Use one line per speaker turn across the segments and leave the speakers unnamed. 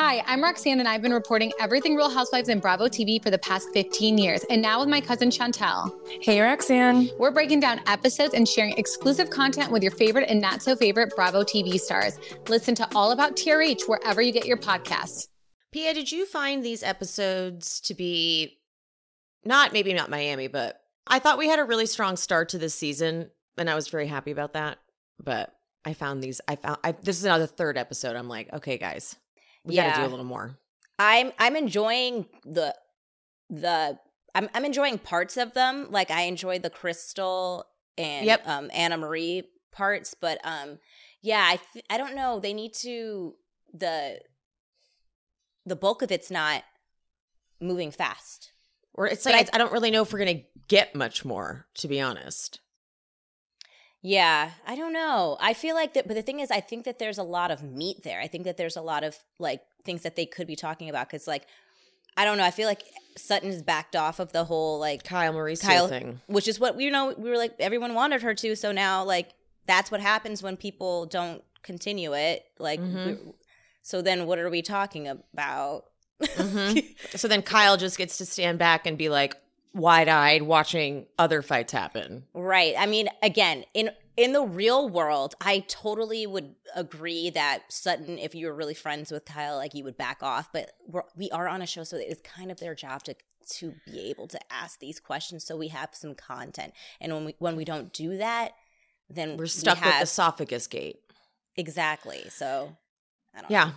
Hi, I'm Roxanne, and I've been reporting everything Real Housewives and Bravo TV for the past 15 years, and now with my cousin Chantel.
Hey, Roxanne.
We're breaking down episodes and sharing exclusive content with your favorite and not so favorite Bravo TV stars. Listen to All About TRH wherever you get your podcasts.
Pia, did you find these episodes to be not maybe not Miami, but I thought we had a really strong start to this season, and I was very happy about that. But I found these. I found I, this is now the third episode. I'm like, okay, guys, we got to do a little more.
I'm I'm enjoying the the I'm I'm enjoying parts of them. Like I enjoy the Crystal and
Yep.
um Annemarie parts, but um yeah, I th- I don't know. They need to the the bulk of it's not moving fast.
Or it's
But
like I-
I
don't really know if we're gonna get much more, to be honest.
Yeah, I don't know. I feel like that, but the thing is, I think that there's a lot of meat there. I think that there's a lot of like things that they could be talking about because, like, I don't know. I feel like Sutton has backed off of the whole like
Kyle Mauricio
Kyle-
thing.
which is what you know we were like everyone wanted her to so now like that's what happens when people don't continue it like
Mhm.
so then what are we talking about
Mhm. So then Kyle just gets to stand back and be like wide eyed watching other fights happen.
right i mean again in in the real world i totally would agree that sutton if you were really friends with kyle like you would back off but we're, we are on a show so it's kind of their job to to be able to ask these questions so we have some content and when we when we don't do that then
We're
we
stuck
have,
with esophagus gate.
exactly so I don't know.
Yeah.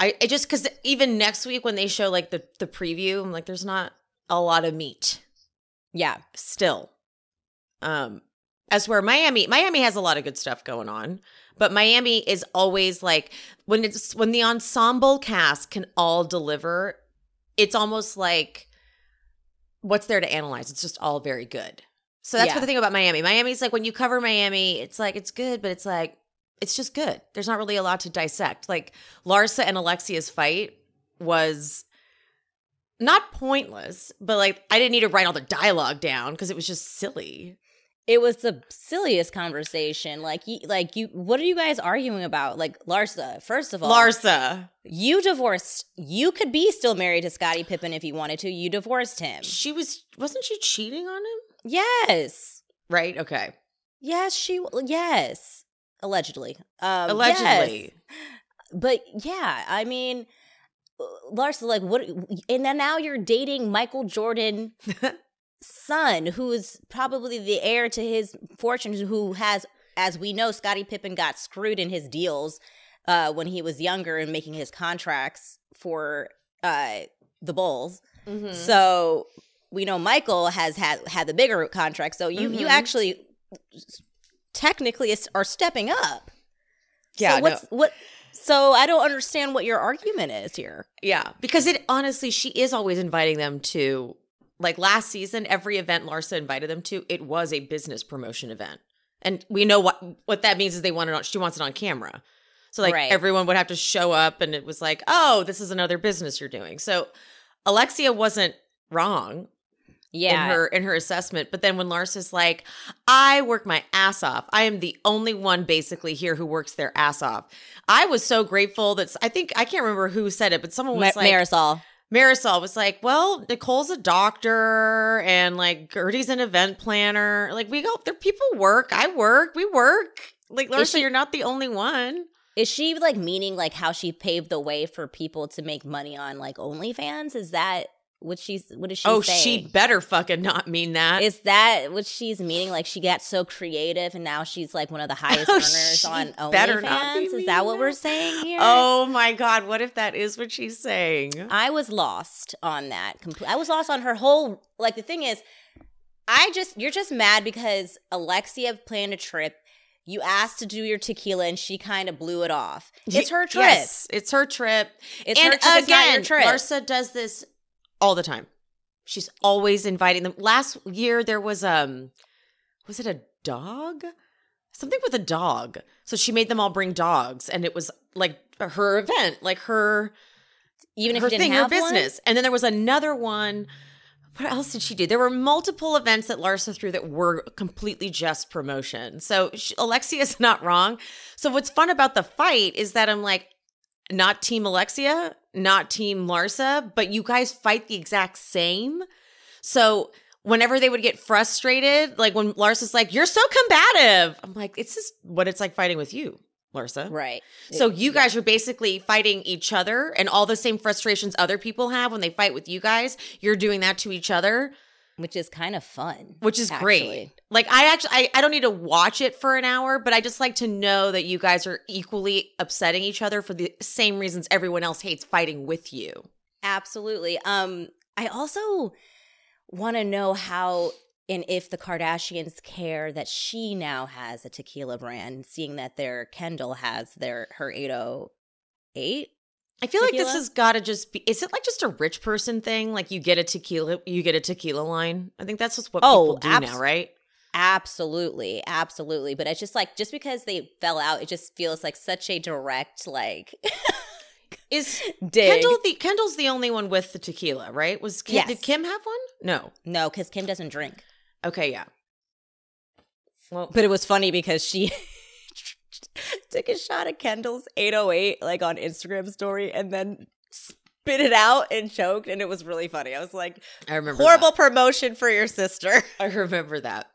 I, I just because even next week when they show like the the preview, I'm like, there's not a lot of meat
Yeah.
still. Um, as where Miami, Miami has a lot of good stuff going on, but Miami is always like when it's when the ensemble cast can all deliver, it's almost like what's there to analyze? It's just all very good. So that's
Yeah.
what the thing about Miami. Miami's like when you cover Miami, it's like it's good, but it's like it's just good. There's not really a lot to dissect. Like Larsa and Alexia's fight was not pointless, but like I didn't need to write all the dialogue down because it was just silly.
It was the silliest conversation. Like, you, like you, what are you guys arguing about? Like, Larsa, first of all,
Larsa,
you divorced. You could be still married to Scottie Pippen if you wanted to. You divorced him.
she was wasn't she cheating on him?
Yes.
Right? Okay.
Yes, she, yes. Allegedly. Um,
Allegedly.
yes. But yeah, I mean, Larsa, like, what, and then now you're dating Michael Jordan. son, who is probably the heir to his fortune, who has, as we know, Scottie Pippen got screwed in his deals uh, when he was younger and making his contracts for uh, the Bulls.
Mm-hmm.
So we know Michael has had had the bigger contract. So you you
Mhm.
actually technically are stepping up.
Yeah,
So what's what? So I don't understand what your argument is here.
Yeah, because it honestly, she is always inviting them to like last season. Every event Larsa invited them to, it was a business promotion event, and we know what what that means is they want it on. She wants it on camera, so like
Right.
everyone would have to show up, and it was like, oh, this is another business you're doing. So Alexia wasn't wrong
Yeah.
in her in her assessment. But then when Larsa's like, I work my ass off. I am the only one basically here who works their ass off. I was so grateful that I think I can't remember who said it, but someone was
Ma-
like
Marysol.
Marysol was like, Well, Nicole's a doctor and like Guerdy's an event planner. Like we go there people work. I work, we work. Like Larsa,
she-
you're not the only one.
Is she like meaning like how she paved the way for people to make money on like OnlyFans? Is that what she's what is she
oh,
saying?
she better fucking not mean that.
Is that what she's meaning? Like she got so creative and now she's like one of the oh, highest
Oh,
earners on
better not be
OnlyFans? Is that what we're saying here?
oh my god, what if that is what she's saying?
I was lost on that. I was lost on her whole. Like the thing is, I just you're just mad because Alexia planned a trip. You asked to do your tequila and she kind of blew it off. It's her trip.
Yes, it's her trip.
It's
and
her trip. it's
again,
your trip.
Larsa does this all the time. She's always inviting them. Last year there was um was it a dog? Something with a dog. So she made them all bring dogs and it was like her event, like her
Even if
her
didn't
thing,
have
her
one?
business. And then there was another one. What else did she do? There were multiple events that Larsa threw that were completely just promotion. So she, Alexia's not wrong. So what's fun about the fight is that I'm like, not Team Alexia, not Team Larsa, but you guys fight the exact same. So whenever they would get frustrated, like when Larsa's like, "You're so combative," I'm like, "It's just what it's like fighting with you." Larsa.
Right.
So you guys are basically fighting each other and all the same frustrations other people have when they fight with you guys, you're doing that to each other,
which is kind of fun.
which is
actually.
great. Like I actually I, I don't need to watch it for an hour, but I just like to know that you guys are equally upsetting each other for the same reasons everyone else hates fighting with you.
Absolutely. Um, I also want to know how and if the Kardashians care that she now has a tequila brand, seeing that their Kendall has their her 808.
I feel like this has got to just be. Is it like just a rich person thing? Like you get a tequila, you get a tequila line. I think that's just what
Oh,
people do
abs-
now, right?
Absolutely, absolutely. But it's just like just because they fell out, it just feels like such a direct like
Is
dig.
Kendall the Kendall's the only one with the tequila, right? Was Kim,
Yes.
did Kim have one? No.
no, because Kim doesn't drink.
Okay, yeah. Well,
But it was funny because she took a shot at Kendall's 808 like on Instagram story and then spit it out and choked and it was really funny. I was like,
I remember
horrible promotion for your sister.
I remember that.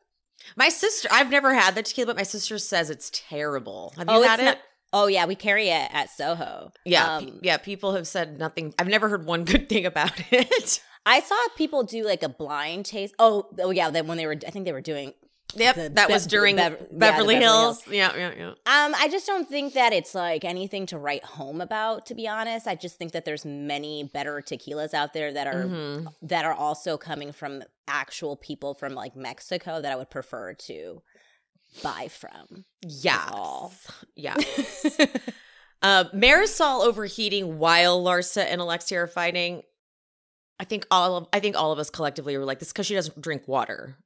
My sister, I've never had the tequila, but my sister says it's terrible. Have you had it?
not- oh yeah, we carry it at Soho.
yeah,
Um,
yeah. People have said nothing. I've never heard one good thing about it.
I saw people do like a blind taste. Oh, oh yeah, then when they were I think they were doing
Yep,
The
that was during
Bev- yeah, the
Beverly,
Beverly
Hills. Yeah, yeah, yeah.
Um, I just don't think that it's like anything to write home about, to be honest. I just think that there's many better tequilas out there that are
Mhm.
that are also coming from actual people from like Mexico that I would prefer to buy from.
Yeah, yeah. Uh, Marysol overheating while Larsa and Alexia are fighting. I think all of I think all of us collectively were like this because she doesn't drink water.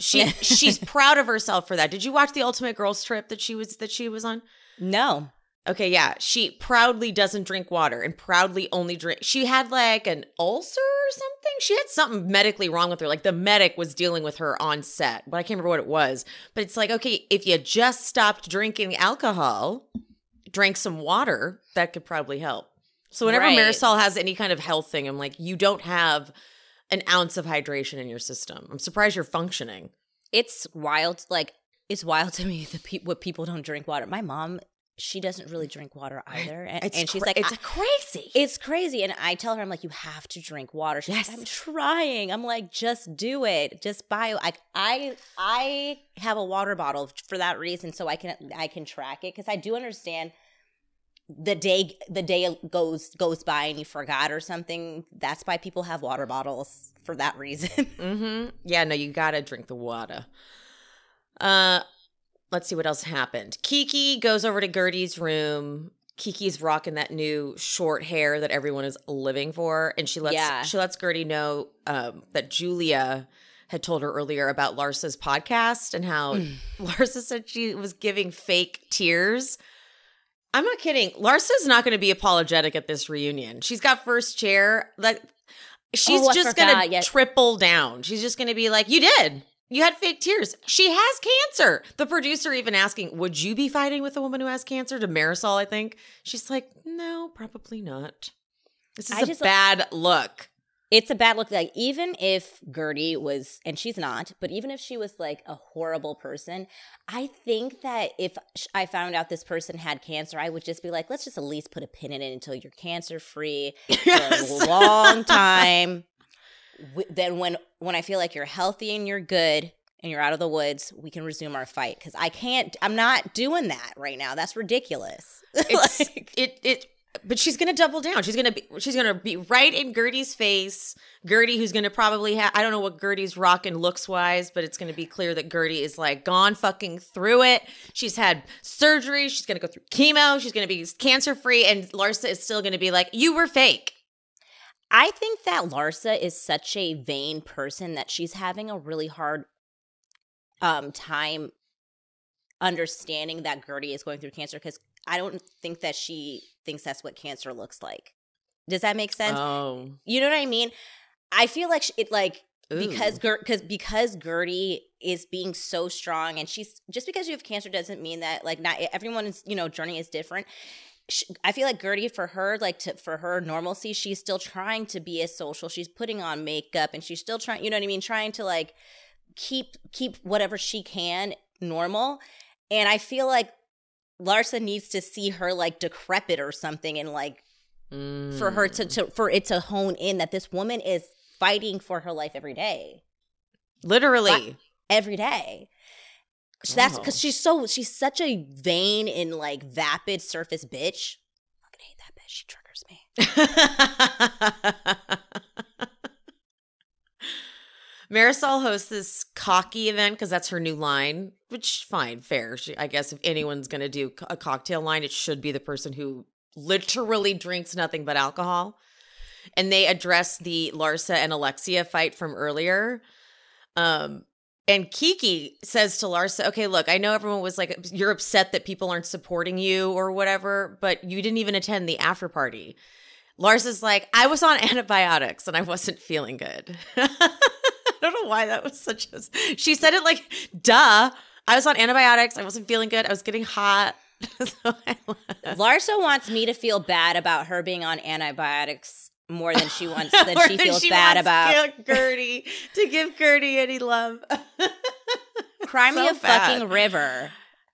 She she's proud of herself for that. Did you watch the Ultimate Girls Trip that she was that she was on?
No.
Okay, yeah. She proudly doesn't drink water and proudly only drink. She had like an ulcer or something. She had something medically wrong with her. Like the medic was dealing with her on set, but I can't remember what it was. But it's like, okay, if you just stopped drinking alcohol, drank some water, that could probably help. So whenever
Right.
Marysol has any kind of health thing, I'm like, you don't have an ounce of hydration in your system. I'm surprised you're functioning.
It's wild. Like it's wild to me that pe- what people don't drink water. My mom, she doesn't really drink water either, and, and she's
cra-
like,
it's crazy.
It's crazy. And I tell her, I'm like, you have to drink water. She's
Yes.
like, I'm trying. I'm like, just do it. Just buy like I I have a water bottle for that reason so I can I can track it because I do understand the day the day goes goes by and you forgot or something. That's why people have water bottles for that reason.
Mm-hmm. Yeah, no, you gotta drink the water. Uh let's see what else happened. Kiki goes over to Guerdy's room. Kiki's rocking that new short hair that everyone is living for, and she lets
Yeah.
she lets Guerdy know um, that Julia had told her earlier about Larsa's podcast and how Larsa said she was giving fake tears. I'm not kidding. Larsa's not going to be apologetic at this reunion. She's got first chair. Like she's
Oh,
just going to
Yeah.
triple down. She's just going to be like, "You did. You had fake tears. She has cancer." The producer even asking, "Would you be fighting with a woman who has cancer?" To Marysol, I think she's like, "No, probably not." This is
I
a
just-
bad look.
It's a bad look. Like even if Guerdy was, and she's not, but even if she was like a horrible person, I think that if I found out this person had cancer, I would just be like, let's just at least put a pin in it until you're cancer free for a long time. Then when when I feel like you're healthy and you're good and you're out of the woods, we can resume our fight. Because I can't. I'm not doing that right now. That's ridiculous.
it's
Like-
it it but she's gonna double down. She's gonna be she's gonna be right in guerdy's face. Guerdy who's gonna probably have i don't know what guerdy's rocking looks wise but it's gonna be clear that guerdy is like gone fucking through it. She's had surgery. She's gonna go through chemo. She's gonna be cancer free and larsa is still gonna be like you were fake.
I think that Larsa is such a vain person that she's having a really hard um time understanding that Guerdy is going through cancer because I don't think that she thinks that's what cancer looks like. Does that make sense?
oh
you know what I mean? I feel like it like because
Ooh.
Ger- cause, because Guerdy is being so strong and she's just because you have cancer doesn't mean that like not everyone's you know journey is different. I feel like Guerdy for her, like to for her normalcy, she's still trying to be as social. She's putting on makeup and she's still trying, you know what I mean, trying to like keep keep whatever she can normal. And I feel like Larsa needs to see her like decrepit or something and like
Mm.
for her to, to for it to hone in that this woman is fighting for her life every day.
literally.
Every day. So that's
Oh.
because she's so she's such a vain and like vapid surface bitch. I fucking hate that bitch. She triggers me.
Marysol hosts this cocky event because that's her new line, which fine, fair. She, I guess if anyone's gonna do a cocktail line, it should be the person who literally drinks nothing but alcohol. And they address the Larsa and Alexia fight from earlier. Um, and Kiki says to Larsa, "Okay, look, I know everyone was like, you're upset that people aren't supporting you or whatever, but you didn't even attend the after party." Larsa's like, "I was on antibiotics and I wasn't feeling good." I don't know why that was such a. She said it like, "Duh." I was on antibiotics. I wasn't feeling good. I was getting hot. so I.
Larsa wants me to feel bad about her being on antibiotics more than she wants than she
than
feels
she
bad about.
Guerdy to give Guerdy any love.
Cry me
So
a fucking river.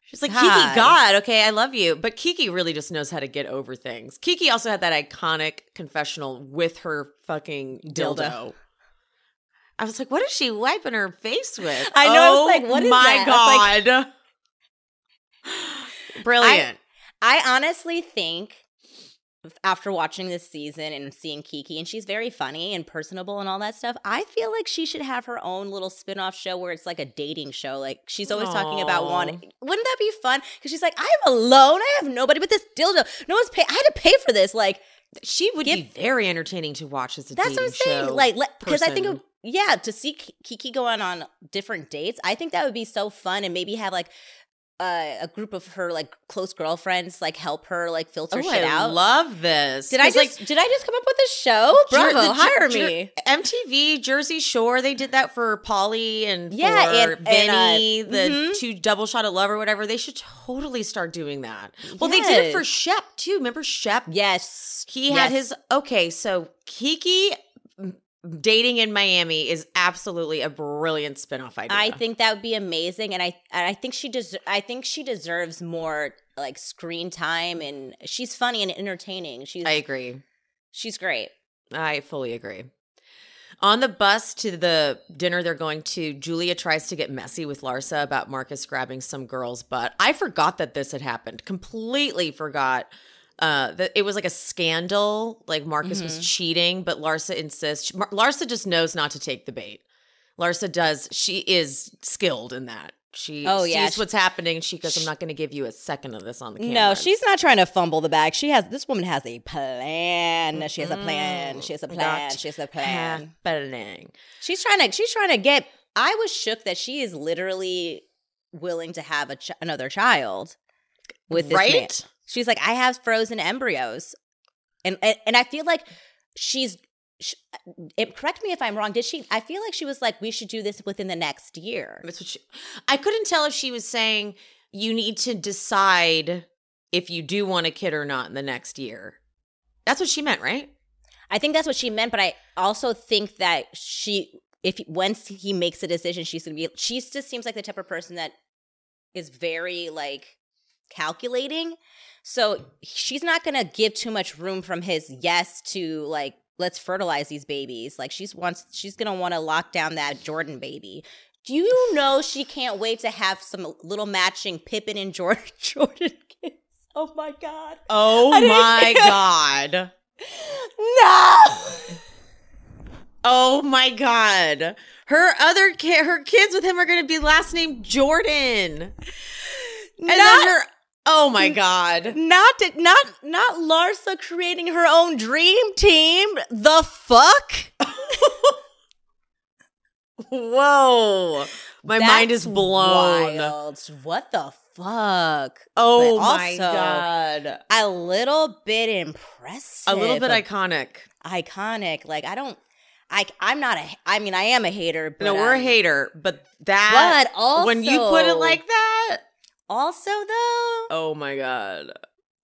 She's like,
God.
Kiki, God, okay, I love you. But Kiki really just knows how to get over things. Kiki also had that iconic confessional with her fucking dildo.
Dildo.
I was like, what is she wiping her face with?
I know, I was
Oh
like, what is
my
that?
God. Brilliant.
I honestly think after watching this season and seeing Kiki, and she's very funny and personable and all that stuff, I feel like she should have her own little spin off show where it's like a dating show. Like she's always talking about one. Wouldn't that be fun? Because she's like, I'm alone. I have nobody but this dildo. No one's pay. I had to pay for this. Like
she would
give-
be very entertaining to watch as a
that's what I'm saying.
show
Like because I think. Yeah, to see Ki- Kiki going on different dates, I think that would be so fun, and maybe have like uh, a group of her like close girlfriends like help her like filter
Oh,
shit
I
out.
love this.
Did I just
like
did I just come up with a show? Bravo,
Jer-
hire
Jer-
me.
MTV, Jersey Shore, they did that for Pauly and
Yeah,
for
and- and, uh,
the
mhm.
two double shot of love or whatever. They should totally start doing that. Well, they did it for Shep too. Remember Shep?
Yes,
He
Yes.
had his okay. So Kiki dating in Miami is absolutely a brilliant spinoff idea.
I think that would be amazing, and I and I think she des- I think she deserves more like screen time, and she's funny and entertaining. She's
I agree.
she's great.
I fully agree. On the bus to the dinner they're going to, Julia tries to get messy with Larsa about Marcus grabbing some girl's butt. I forgot that this had happened. Completely forgot. Uh, that it was like a scandal. Like Marcus was
Mhm.
cheating, but Larsa insists. Mar- Larsa just knows not to take the bait. Larsa does. She is skilled in that. She
Oh,
sees
yeah.
what's happening. She goes, "I'm not going to give you a second of this on the camera."
No, she's not trying to fumble the bag. She has this woman has a plan. She has a plan. She has a plan.
not
She has a plan.
happening.
She's trying to. She's trying to get. I was shook that she is literally willing to have a ch- another child with this
right.
man. She's like, I have frozen embryos, and and, and I feel like she's. sh uh, it, correct me if I'm wrong. Did she? I feel like she was like, we should do this within the next year.
That's what she, I couldn't tell if she was saying you need to decide if you do want a kid or not in the next year. That's what she meant, right?
I think that's what she meant, but I also think that she, if once he makes a decision, she's gonna be. She just seems like the type of person that is very like calculating. So she's not gonna give too much room from his yes to like let's fertilize these babies. Like she's wants she's gonna want to lock down that Jordan baby. Do you know she can't wait to have some little matching Pippen and Jordan Jordan kids? Oh my god!
Oh my god.
No.
Oh my god. Her other ki- her kids with him are going to be last name Jordan. And then her Oh my god.
not to, not not Larsa creating her own dream team. The fuck?
Whoa. My mind is blown.
wild. What the fuck?
Oh
But
my
also-
god.
A little bit impressive.
A little bit iconic.
iconic. Like I don't. I I'm not a. I mean I am a hater. But
no, we're a hater, but that
But also
when you put it like that,
also though,
oh my god.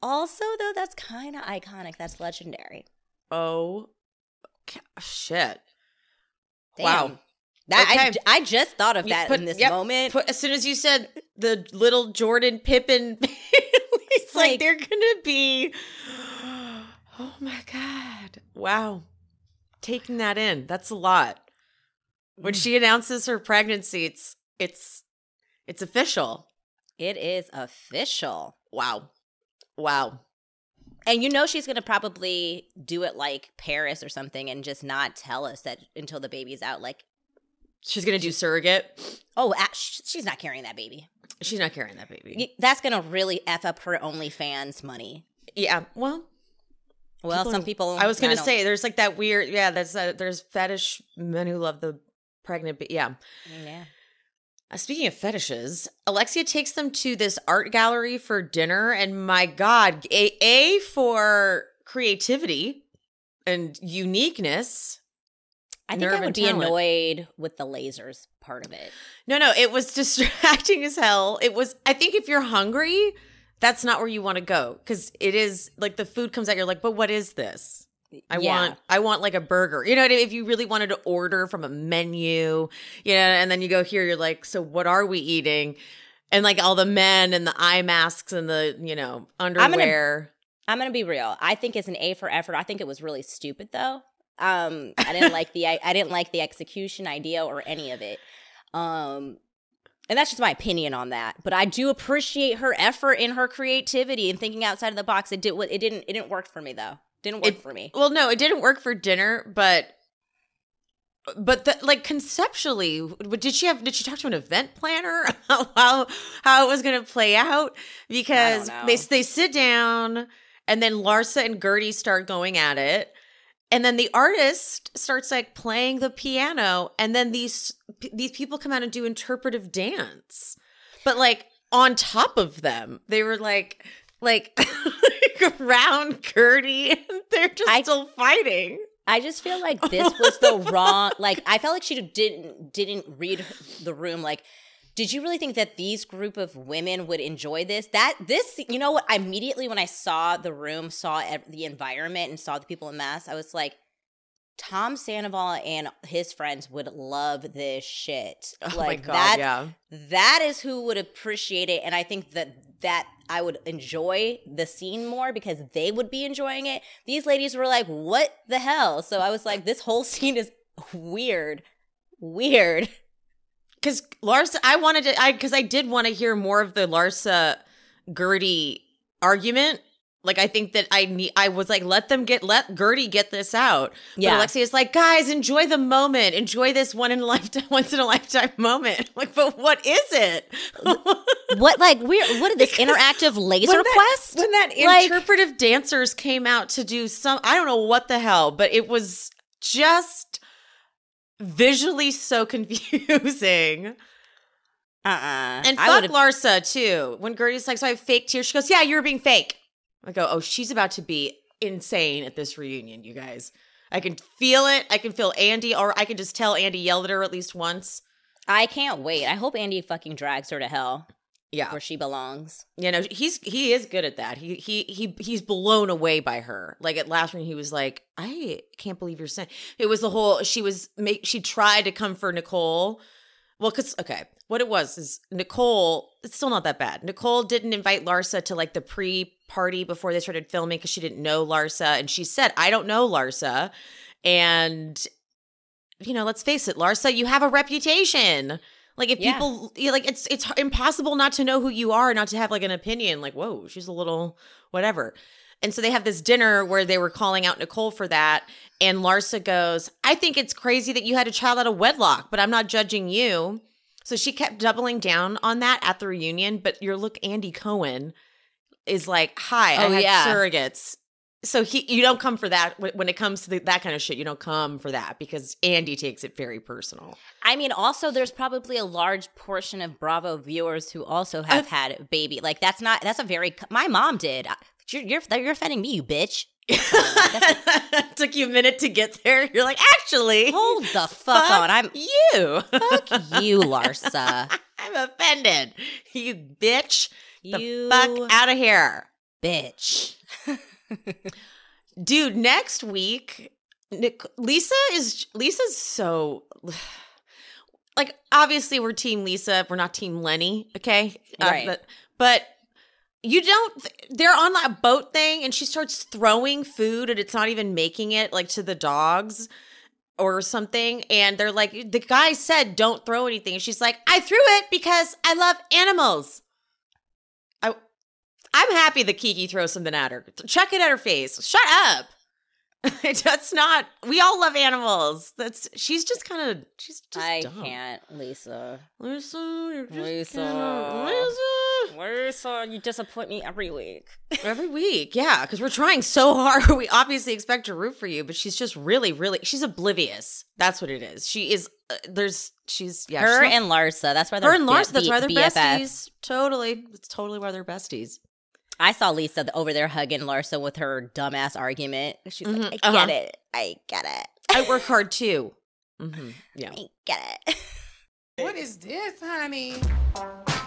Also, though, that's kind of iconic. That's legendary.
Oh, shit.
Damn.
Wow.
That
Okay.
I, I just thought of
You
that
put-
in this
yep,
moment.
Put, as soon as you said the little Jordan Pippen, it's like,
Like-
they're gonna be. Oh my god! Wow, taking that in. That's a lot. When mm. she announces her pregnancy, it's it's it's official.
It is official.
Wow, wow.
And you know she's going to probably do it like Paris or something and just not tell us that until the baby's out. Like,
She's gonna do surrogate.
oh, she's not carrying that baby.
She's not carrying that baby.
That's going to really F up her OnlyFans money.
Yeah. Well,
Well,
People-
some people.
I was gonna say there's like that weird. Yeah, that's uh, there's fetish men who love the pregnant. Ba- yeah.
Yeah.
Uh, speaking of fetishes, Alexia takes them to this art gallery for dinner, and my God, a, a for creativity and uniqueness.
I think I would be
talent.
annoyed with the lasers part of it.
No, no, it was distracting as hell. It was. I think if you're hungry, that's not where you want to go because it is like the food comes out. You're like, but what is this? I
Yeah.
want I want like a burger. You know, what I mean? if you really wanted to order from a menu, you know, and then you go here, you're like, so what are we eating? And like all the men and the eye masks and the, you know,
gonna-
underwear.
I'm gonna be real. I think it's an A for effort. I think it was really stupid though. Um, I didn't like the I, I didn't like the execution idea or any of it. Um, and that's just my opinion on that. But I do appreciate her effort in her creativity and thinking outside of the box. It did. What it didn't. It didn't work for me though. Didn't work
It-
for me.
well, no, it didn't work for dinner, but but the, like conceptually, did she have did she talk to an event planner about how how it was going to play out? Because they they sit down and then Larsa and Guerdy start going at it. And then the artist starts like playing the piano and then these these people come out and do interpretive dance. But like on top of them, they were like like around Guerdy and they're just
I-
still fighting.
I just feel like this was the wrong. Like I felt like she didn't didn't read the room. Like, did you really think that these group of women would enjoy this? That this, you know what? Immediately when I saw the room, saw the environment, and saw the people in mass, I was like, Tom Sandoval and his friends would love this shit.
Oh
like
my god,
that,
yeah.
that is who would appreciate it and i think that that i would enjoy the scene more because they would be enjoying it these ladies were like what the hell so i was like this whole scene is weird weird
Because Larsa, I wanted to, I because I did want to hear more of the Larsa Guerdy argument. Like I think that I need, I was like, let them get, let Guerdy get this out. But
Yeah.
Alexia's like, guys, enjoy the moment, enjoy this one in a lifetime, once in a lifetime moment. Like, but what is it?
what like weird what is this
Because
interactive laser
when that-
quest
when that
Like-
interpretive dancers came out to do some, I don't know what the hell, but it was just visually so confusing.
uh-uh
And fuck Larsa too. When Guerdy's like, "So I have fake tears," she goes, "Yeah, you're being fake." I go, "Oh, she's about to be insane at this reunion, you guys. I can feel it. I can feel Andy, or I can just tell Andy yelled at her at least once.
i can't wait i hope andy fucking drags her to hell
Yeah,
where she belongs
you know he's he is good at that. He he he he's blown away by her. Like at last when he was like, "I can't believe you're saying." It was the whole. She was make. She tried to come for Nicole. Well, because okay, what it was is Nicole. It's still not that bad. Nicole didn't invite Larsa to like the pre-party before they started filming because she didn't know Larsa, and she said, "I don't know Larsa," and you know, let's face it, Larsa, you have a reputation. Like if
Yeah.
people like it's it's impossible not to know who you are, not to have like an opinion. Like, whoa, she's a little whatever. And so they have this dinner where they were calling out Nicole for that. And Larsa goes, I think it's crazy that you had a child out of wedlock, but I'm not judging you. So she kept doubling down on that at the reunion. But your look, Andy Cohen, is like, hi, I
Oh,
had
yeah.
surrogates. So he, you don't come for that when it comes to the, that kind of shit. You don't come for that because Andy takes it very personal.
I mean, also, there's probably a large portion of Bravo viewers who also uh, have had a baby. Like, that's not, that's a very, my mom did. You're, you're, you're offending me, you bitch.
Took you a minute to get there. You're like, actually,
Hold the fuck, on. I'm,
you.
fuck you, Larsa.
I'm offended. You bitch. The
You,
fuck out of here.
bitch.
Dude, next week, Nick, Lisa is Lisa's so like obviously we're team Lisa, we're not team Lenny, okay? Uh,
Right.
but, but you don't they're on that boat thing and she starts throwing food and it's not even making it like to the dogs or something and they're like the guy said don't throw anything and she's like I threw it because I love animals. I'm happy that Kiki throws something at her. Chuck it at her face. Shut up. That's not. We all love animals. That's. She's just kind of. She's just.
I
dumb.
can't, Lisa.
Lisa, you're just
Lisa.
kinda- Lisa.
Lisa, you disappoint me every week.
Every week, yeah, because we're trying so hard. We obviously expect to root for you, but she's just really, really. She's oblivious. That's what it is. She is. Uh, there's. She's. Yeah.
her
she's not-
and Larsa. That's why they're
her and Larsa. That's why they're besties. Totally. It's totally why they're besties.
I saw Lisa over there hugging Larsa with her dumbass argument. She's
Mhm,
like, I
uh-huh.
get it. I get it.
I work hard too. hmm Yeah.
I get it.
What is this, honey?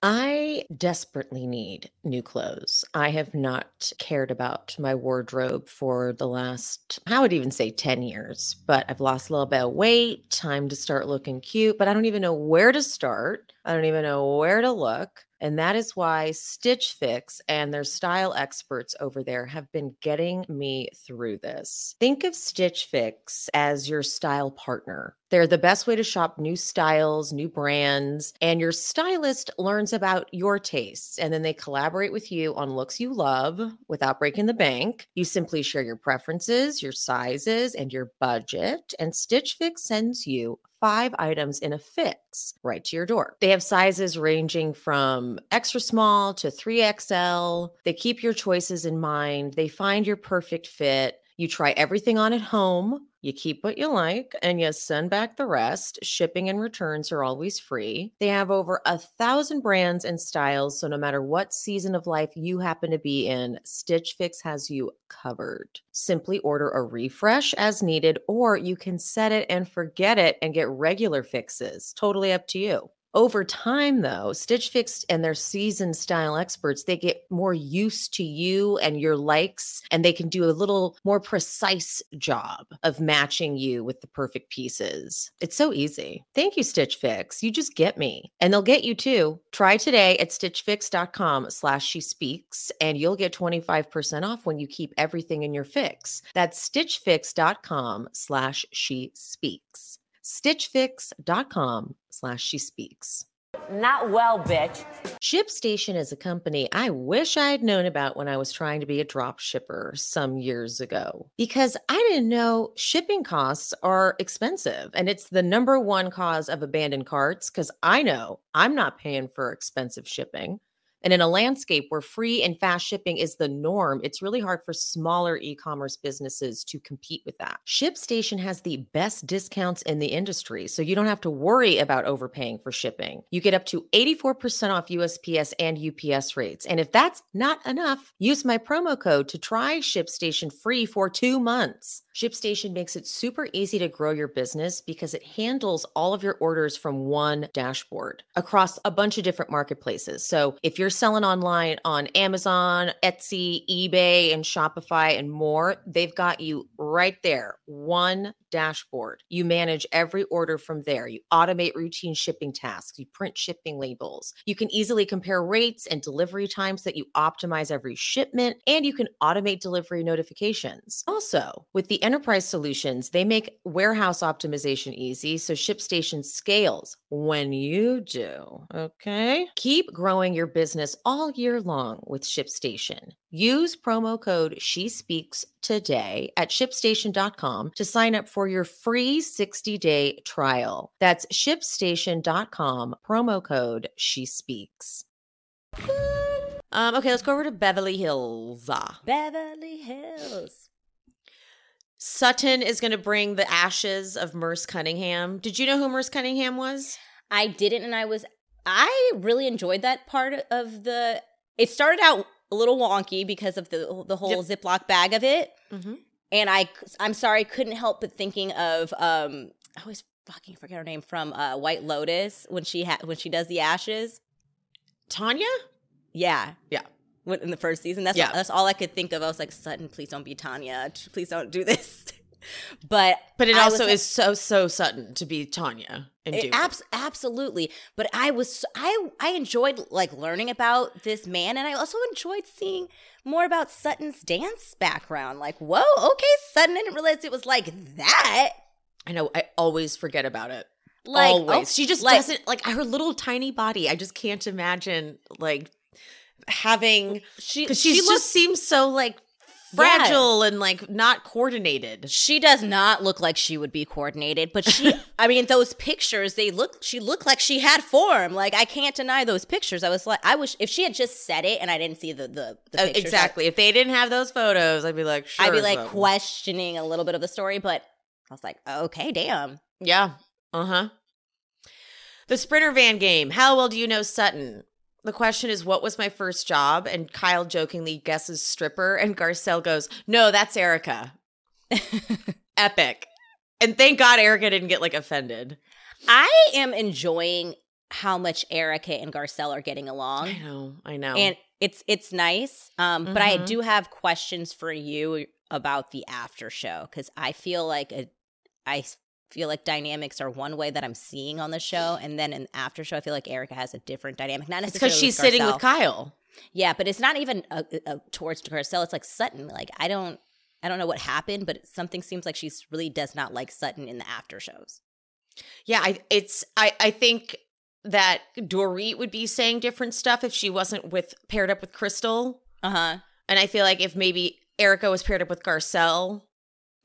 I desperately need new clothes. I have not cared about my wardrobe for the last, I would even say 10 years, but I've lost a little bit of weight, time to start looking cute, but I don't even know where to start. I don't even know where to look. And that is why Stitch Fix and their style experts over there have been getting me through this. Think of Stitch Fix as your style partner. They're the best way to shop new styles, new brands, and your stylist learns about your tastes. And then they collaborate with you on looks you love without breaking the bank. You simply share your preferences, your sizes, and your budget. And Stitch Fix sends you five items in a fix right to your door. They have sizes ranging from extra small to 3XL. They keep your choices in mind, they find your perfect fit. You try everything on at home. You keep what you like and you send back the rest. Shipping and returns are always free. They have over a thousand brands and styles. So, no matter what season of life you happen to be in, Stitch Fix has you covered. Simply order a refresh as needed, or you can set it and forget it and get regular fixes. Totally up to you. Over time, though, Stitch Fix and their seasoned style experts, they get more used to you and your likes, and they can do a little more precise job of matching you with the perfect pieces. It's so easy. Thank you, Stitch Fix. You just get me. And they'll get you too. Try today at stitchfix.com slash she speaks, and you'll get 25% off when you keep everything in your fix. That's stitchfix.com slash she speaks stitchfix.com slash she speaks.
Not well, bitch.
ShipStation is a company I wish I had known about when I was trying to be a drop shipper some years ago because I didn't know shipping costs are expensive and it's the number one cause of abandoned carts because I know I'm not paying for expensive shipping. And in a landscape where free and fast shipping is the norm, it's really hard for smaller e commerce businesses to compete with that. ShipStation has the best discounts in the industry, so you don't have to worry about overpaying for shipping. You get up to 84% off USPS and UPS rates. And if that's not enough, use my promo code to try ShipStation free for two months. ShipStation makes it super easy to grow your business because it handles all of your orders from one dashboard across a bunch of different marketplaces. So if you're selling online on Amazon, Etsy, eBay, and Shopify and more, they've got you right there. One dashboard. You manage every order from there. You automate routine shipping tasks. You print shipping labels. You can easily compare rates and delivery times that you optimize every shipment, and you can automate delivery notifications. Also, with the enterprise solutions, they make warehouse optimization easy so ShipStation scales when you do. Okay. Keep growing your business all year long with ShipStation. Use promo code She Speaks today at shipstation.com to sign up for your free 60 day trial. That's shipstation.com, promo code She Speaks. Um, okay, let's go over to Beverly Hills.
Beverly Hills.
Sutton is going to bring the ashes of Merce Cunningham. Did you know who Merce Cunningham was?
I didn't, and I was. I really enjoyed that part of the. It started out a little wonky because of the the whole Ziploc bag of it,
Mm-hmm.
and I I'm sorry, I couldn't help but thinking of um I always fucking forget her name from uh, White Lotus when she ha- when she does the ashes.
Tanya?
Yeah,
Yeah.
In the first season. That's
Yeah.
that's all I could think of. I was like, Sutton, please don't be Tanya. Please don't do this. but
But it
I
also is so so Sutton to be Tanya and do
it, abs- absolutely. But I was I I enjoyed like learning about this man, and I also enjoyed seeing more about Sutton's dance background. Like, whoa, okay, Sutton I didn't realize it was like that.
I know. I always forget about it.
Like,
always.
oh,
she just oh,
like,
doesn't like her little tiny body. I just can't imagine like having
She she looks
just seems so like
Yeah.
fragile and like not coordinated.
She does not look like she would be coordinated, but she I mean those pictures they look she looked like she had form. Like I can't deny those pictures. I was like I wish if she had just said it and I didn't see the the, the
Uh,
pictures,
exactly. If they didn't have those photos, I'd be like, sure.
I'd be like questioning a little bit of the story, but I was like, okay, damn.
Yeah. Uh huh. The Sprinter Van game. How well do you know Sutton? The question is, what was my first job? And Kyle jokingly guesses stripper, and Garcelle goes, no, that's Erica. Epic. And thank God Erica didn't get like offended.
I am enjoying how much Erica and Garcelle are getting along.
I know. I know.
and it's it's nice um but i
Mhm.
do have questions for you about the after show because i feel like a, i feel like dynamics are one way that i'm seeing on the show and then in after show i feel like erica has a different dynamic not necessarily
because she's
with
sitting with Kyle.
yeah but it's not even a, a, towards Garcelle. it's like sutton like i don't i don't know what happened but something seems like she really does not like sutton in the after shows
Yeah, I it's I I think that Dorit would be saying different stuff if she wasn't with paired up with Crystal.
uh-huh
And I feel like if maybe Erica was paired up with Garcelle,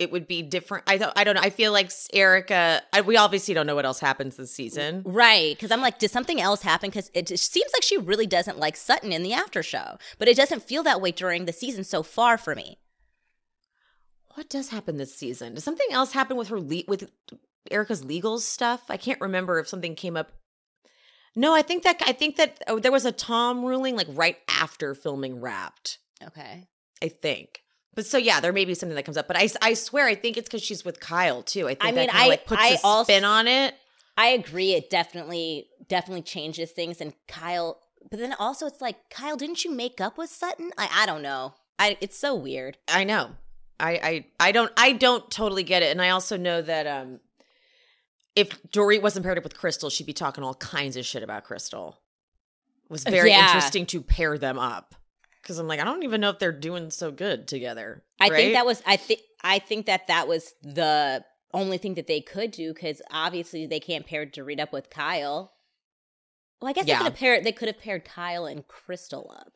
it would be different. I don't. I don't know. I feel like Erica. I, we obviously don't know what else happens this season.
Right, because I'm like, did something else happen? Because it just seems like she really doesn't like Sutton in the after show, but it doesn't feel that way during the season so far for me.
What does happen this season? Does something else happen with her le- with Erica's legal stuff? I can't remember if something came up. No, I think that I think that oh, there was a Tom ruling like right after filming Wrapped.
Okay.
I think. But so yeah, there may be something that comes up. But I, I swear I think it's because she's with Kyle too. I think
I
that
mean,
kinda,
I-
like puts
I
a
also-
spin on it.
I agree. It definitely, definitely changes things. And Kyle, but then also it's like, Kyle, didn't you make up with Sutton? I, I don't know. I, it's so weird.
I know. I, I I don't I don't totally get it. And I also know that um if Dorit wasn't paired up with Crystal, she'd be talking all kinds of shit about Crystal. It was very
Yeah.
interesting to pair them up. Cause I'm like, I don't even know if they're doing so good together.
I
right?
think that was, I think, I think that that was the only thing that they could do because obviously they can't pair Dorit up with Kyle. Well, I guess
Yeah.
they could have paired. They could have paired Kyle and Crystal up,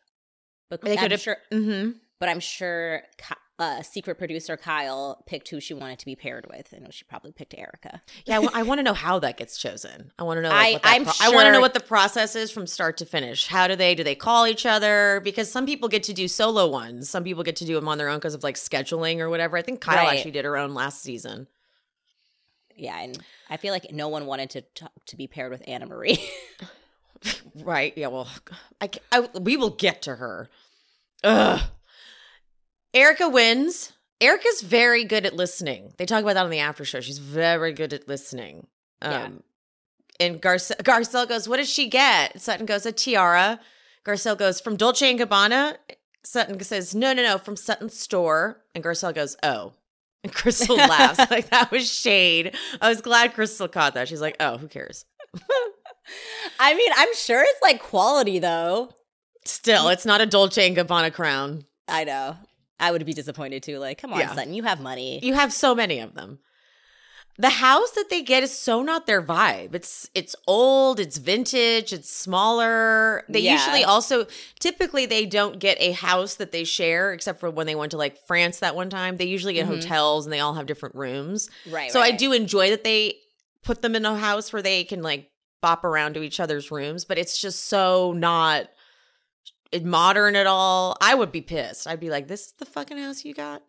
but
They
I'm
could have-
sure.
Mm-hmm.
But I'm sure uh, secret producer Kyle picked who she wanted to be paired with, and she probably picked Erica.
Yeah, I want to know how that gets chosen. I want to know. Like,
I-
what that
I'm
pro- I want to know what the process is from start to finish. How do they do they call each other? Because some people get to do solo ones. Some people get to do them on their own because of like scheduling or whatever. I think Kyle
Right.
actually did her own last season.
Yeah, and I feel like no one wanted to t- to be paired with Annemarie.
Right. Yeah. Well, I, I we will get to her. Ugh. Erica wins. Erica's very good at listening. They talk about that on the after show. She's very good at listening. Um,
Yeah.
And Garce- Garcelle goes, "What does she get?" Sutton goes, "A tiara." Garcelle goes, "From Dolce and Gabbana." Sutton says, "No, no, no, from Sutton's store." And Garcelle goes, "Oh." And Crystal laughs like that was shade. I was glad Crystal caught that. She's like, "Oh, who cares?"
I mean, I'm sure it's like quality though.
Still, it's not a Dolce and Gabbana crown.
I know. I would be disappointed too. Like, come on,
Yeah.
Sutton, you have money.
You have so many of them. The house that they get is so not their vibe. It's it's old, it's vintage, it's smaller. They
Yeah.
usually also typically they don't get a house that they share except for when they went to like France that one time. They usually get
Mhm.
hotels and they all have different rooms.
right.
so I do enjoy that they put them in a house where they can like bop around to each other's rooms, but it's just so not modern at all. I would be pissed. I'd be like, "This is the fucking house you got?"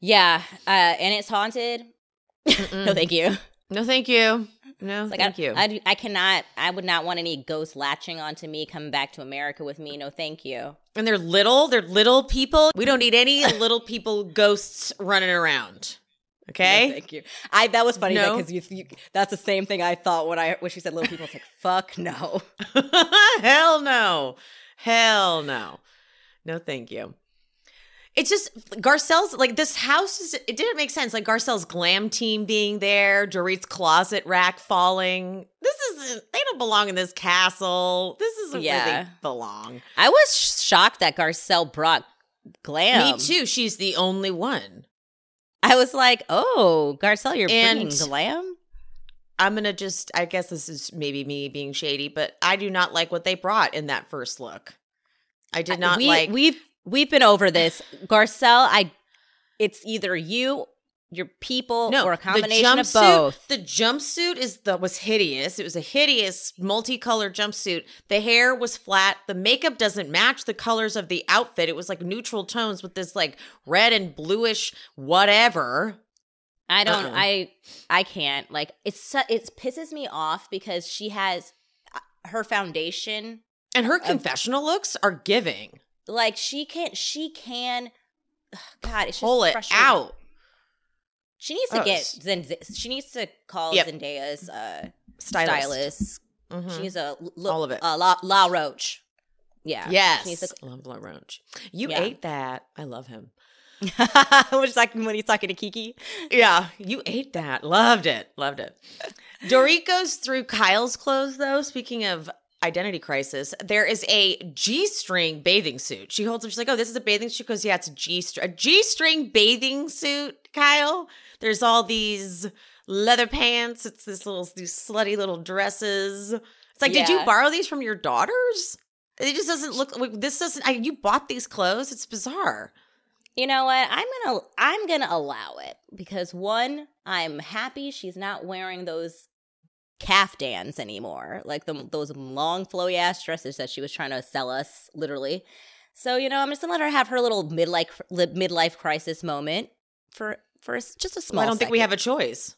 Yeah, uh, and it's haunted. no, thank you.
No, thank you. No,
like
thank
I,
you.
I, I cannot. I would not want any ghosts latching onto me coming back to America with me. No, thank you.
and they're little. They're little people. We don't need any little people ghosts running around.
No,
Okay.
thank you. I that was funny
No?
because you, you. That's the same thing I thought when I when she said little people. It's like fuck no.
Hell no. Hell no. No, thank you. It's just Garcelle's like this house is it didn't make sense. Like Garcelle's glam team being there, Dorit's closet rack falling. This isn't they don't belong in this castle. This isn't where they belong.
I was shocked that Garcelle brought glam.
Me too. She's the only one.
I was like, oh, Garcelle, you're
And-
bringing glam?
I'm gonna just I guess this is maybe me being shady, but I do not like what they brought in that first look. I did not
we,
like
We've we've been over this. Garcelle, I it's either you, your people, no, or a combination of
jumpsuit-
both.
The jumpsuit is the was hideous. It was a hideous multicolored jumpsuit. The hair was flat. The makeup doesn't match the colors of the outfit. It was like neutral tones with this like red and bluish whatever.
I don't.
Uh-uh.
I I can't. Like it's su- it pisses me off because she has uh, her foundation.
And her confessional looks are giving.
Like she can't. She can. ugh, God, it's just
Pull it out.
She needs to
Oh,
get.
s-
Zen- she needs to call
Yep.
Zendaya's uh,
Stylist.
stylist.
Mhm.
She needs a
All of it.
Uh, Law, Law Roach. Yeah.
Yes.
She needs to,
love Law Roach. You
Yeah.
ate that. I love him.
Which is like when he's talking to Kiki.
Yeah, you ate that. Loved it. Loved it. Dorit goes through Kyle's clothes, though. Speaking of identity crisis, there is a G string bathing suit. She holds up, she's like, Oh, this is a bathing suit. She goes, Yeah, it's a G string. A G string bathing suit, Kyle. There's all these leather pants. It's this little, these slutty little dresses. It's like, did you borrow these from your daughters? It just doesn't look like this doesn't. I, you bought these clothes. It's bizarre.
You know what? I'm gonna I'm gonna allow it because one, I'm happy she's not wearing those caftans anymore, like the, those long flowy ass dresses that she was trying to sell us, literally. So you know, I'm just gonna let her have her little midlife li- midlife crisis moment for for just a small.
Well, I don't think we have a choice.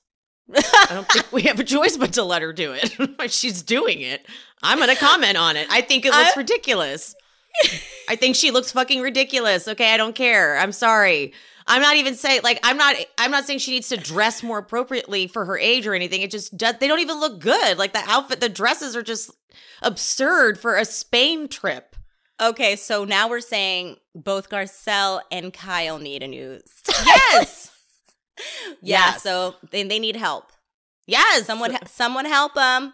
I don't think we have a choice but to let her do it. She's doing it. I'm going to comment on it. I think it looks
I-
ridiculous. I think she looks fucking ridiculous. Okay, I don't care. I'm sorry. I'm not even saying like I'm not I'm not saying she needs to dress more appropriately for her age or anything. It just does, they don't even look good. Like the outfit, the dresses are just absurd for a Spain trip.
Okay, so now we're saying both Garcelle and Kyle need a new. style.
Yes.
yeah.
Yes.
So they they need help.
Yes.
Someone someone help them.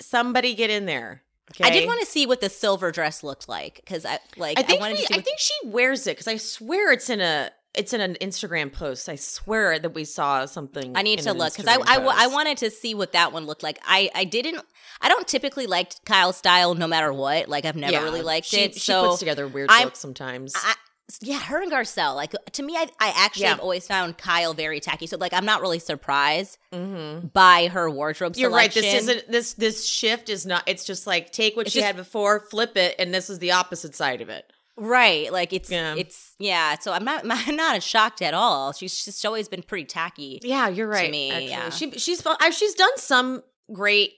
somebody get in there.
I did
okay?
want to see what the silver dress looked like because I like
I think we-
to see.
I think she wears it because I swear it's in a it's in an Instagram post. I swear that we saw something.
I need to look because I, I, I wanted to see what that one looked like. I I didn't. I don't typically like Kyle's style no matter what. Like I've never
Yeah,
really liked
she,
it.
She
so
puts together weird
I'm-
looks sometimes.
I, yeah, her and Garcelle. Like to me, I, I actually
Yeah.
have always found Kyle very tacky. So like I'm not really surprised
mm-hmm.
by her wardrobe
You're right. This isn't this this shift is not. It's just like take what
It's
she
just-
had before, flip it, and this is the opposite side of it.
right. Like it's
Yeah.
it's yeah. So I'm not I'm not shocked at all. She's just always been pretty tacky.
Yeah, you're right.
me,
actually.
yeah.
she she's uh, she's done some great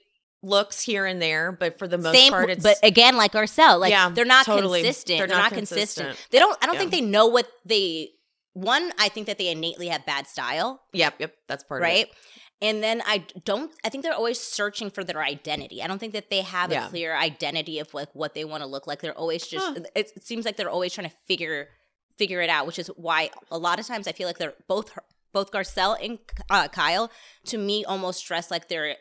looks here and there, but for the most
Same,
part, it's
but again, like Garcelle, like
Yeah,
they're not
totally.
consistent.
They're
They're,
not
not, consistent.
consistent.
They don't. I don't
Yeah.
think they know what they. One, I think that they innately have bad style,
yep, yep. That's part of
right?
it.
And then I don't. I think they're always searching for their identity. I don't think that they have
Yeah.
a clear identity of like what they want to look like. They're always just.
Huh.
It, it seems like they're always trying to figure figure it out, which is why a lot of times I feel like they're both both Garcelle and uh, Kyle to me almost dress like they're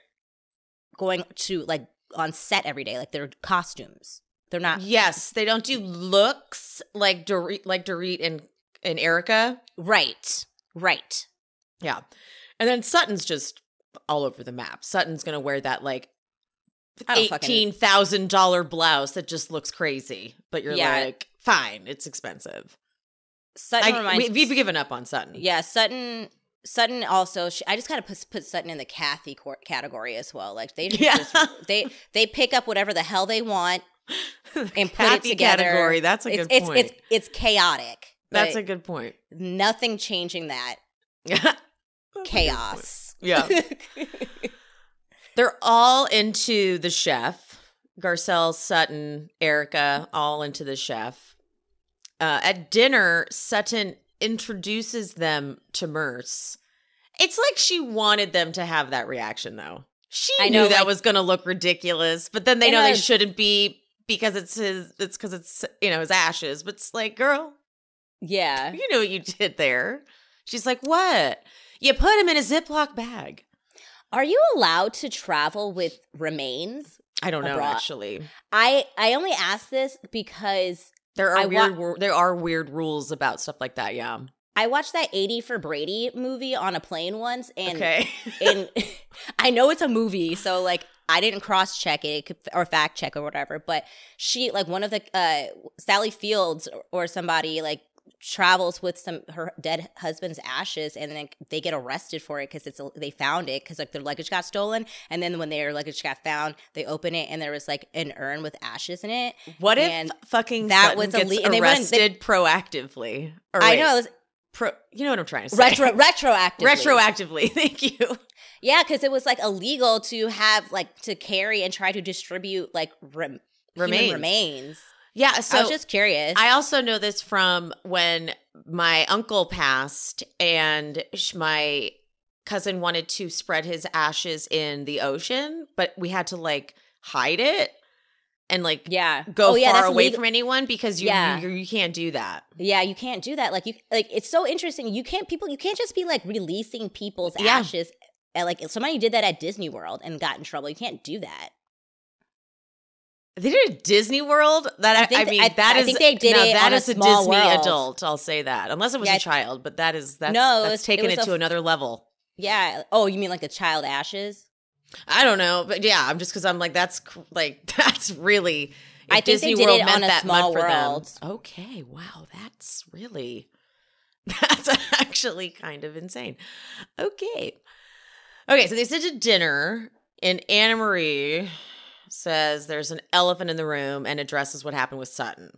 going to like on set every day, like they're costumes. They're not
Yes, they don't do looks like Dorit, like Dorit and and Erica.
right, right.
Yeah, and then Sutton's just all over the map. Sutton's gonna wear that like eighteen thousand dollar blouse that just looks crazy, but you're
Yeah.
like, fine, it's expensive.
Sutton
I,
reminds
we, we've given up on Sutton.
Yeah, Sutton. Sutton also. She, I just gotta put, put Sutton in the Kathy cor- category as well. Like they just,
Yeah.
just- they they pick up whatever the hell they want and put it
Kathy
together.
category. That's a
it's,
good
it's,
point.
It's it's chaotic.
That's a good point.
nothing changing that
That's a good point.
chaos.
Yeah. They're all into the chef. Garcelle, Sutton, Erica, all into the chef. Uh, at dinner, Sutton introduces them to Merce. It's like she wanted them to have that reaction, though. She
I
knew
know,
that
like-
was going to look ridiculous, but then they know they shouldn't be because it's his it's because it's you know his ashes but it's like girl
Yeah.
you know what you did there she's like what you put him in a ziploc bag
Are you allowed to travel with remains?
i don't know
Abroad.
actually
I I only ask this because
there are
I
weird wor- there are weird rules about stuff like that yeah.
I watched that 80 for Brady movie on a plane once and
okay.
and I know it's a movie, so like I didn't cross check it or fact check or whatever, but she like one of the uh Sally Fields or somebody like travels with some her dead husband's ashes and then they get arrested for it because it's they found it because like their luggage got stolen and then when their luggage got found they open it and there was like an urn with ashes in it.
What if fucking
that
Sutton
was
gets
ille- and they wouldn't- they-
arrested proactively? Or
i
wait,
know it was
pro- you know what i'm trying to say.
Retro retroactively.
Retroactively thank you.
Yeah, because it was like illegal to have like to carry and try to distribute like rem- human
Remains.
remains.
Yeah so I
was just curious.
I also know this from when my uncle passed and my cousin wanted to spread his ashes in the ocean, but we had to like hide it and like
yeah,
go
Oh, yeah,
far away
legal-
from anyone because you,
Yeah.
you you can't do that.
Yeah, you can't do that. Like you, like it's so interesting. You can't people. You can't just be like releasing people's
Yeah.
ashes. Like somebody did that at Disney World and got in trouble. You can't do that.
They did it at Disney World. That I,
I think
I mean,
I-
that
I
is
think they did
now
it
that
on a
a Disney
world.
adult. I'll say that, unless it was
Yeah,
a child. But that is that's
No, it
that's
was- it
taking
was
it,
a
to another level.
Yeah. Oh, you mean like a child ashes?
I don't know, but yeah, I'm just because I'm like that's like that's really. if
I think they
Disney
did
World
it
meant
on a
that
small
much for them.
world.
Okay, wow, that's really that's actually kind of insane. Okay, okay, so they sit to dinner, and Annemarie says there's an elephant in the room and addresses what happened with Sutton.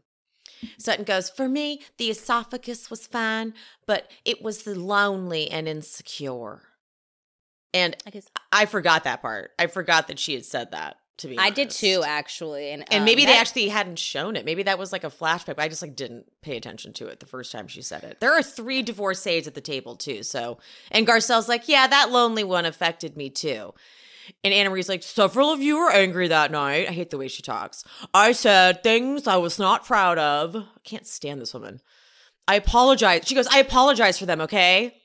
Sutton goes, For me, the esophagus was fine, but it was the lonely and insecure. And
I guess
I forgot that part. I forgot that she had said that. To be
I did too, actually. And
And
um,
maybe they
that-
actually hadn't shown it. Maybe that was like a flashback. But I just like didn't pay attention to it the first time she said it. There are three divorcees at the table too. So and Garcelle's like, yeah, that lonely one affected me too. And Annemarie's like, several of you were angry that night. I hate the way she talks. I said things I was not proud of. I can't stand this woman. I apologize. She goes, I apologize for them, okay?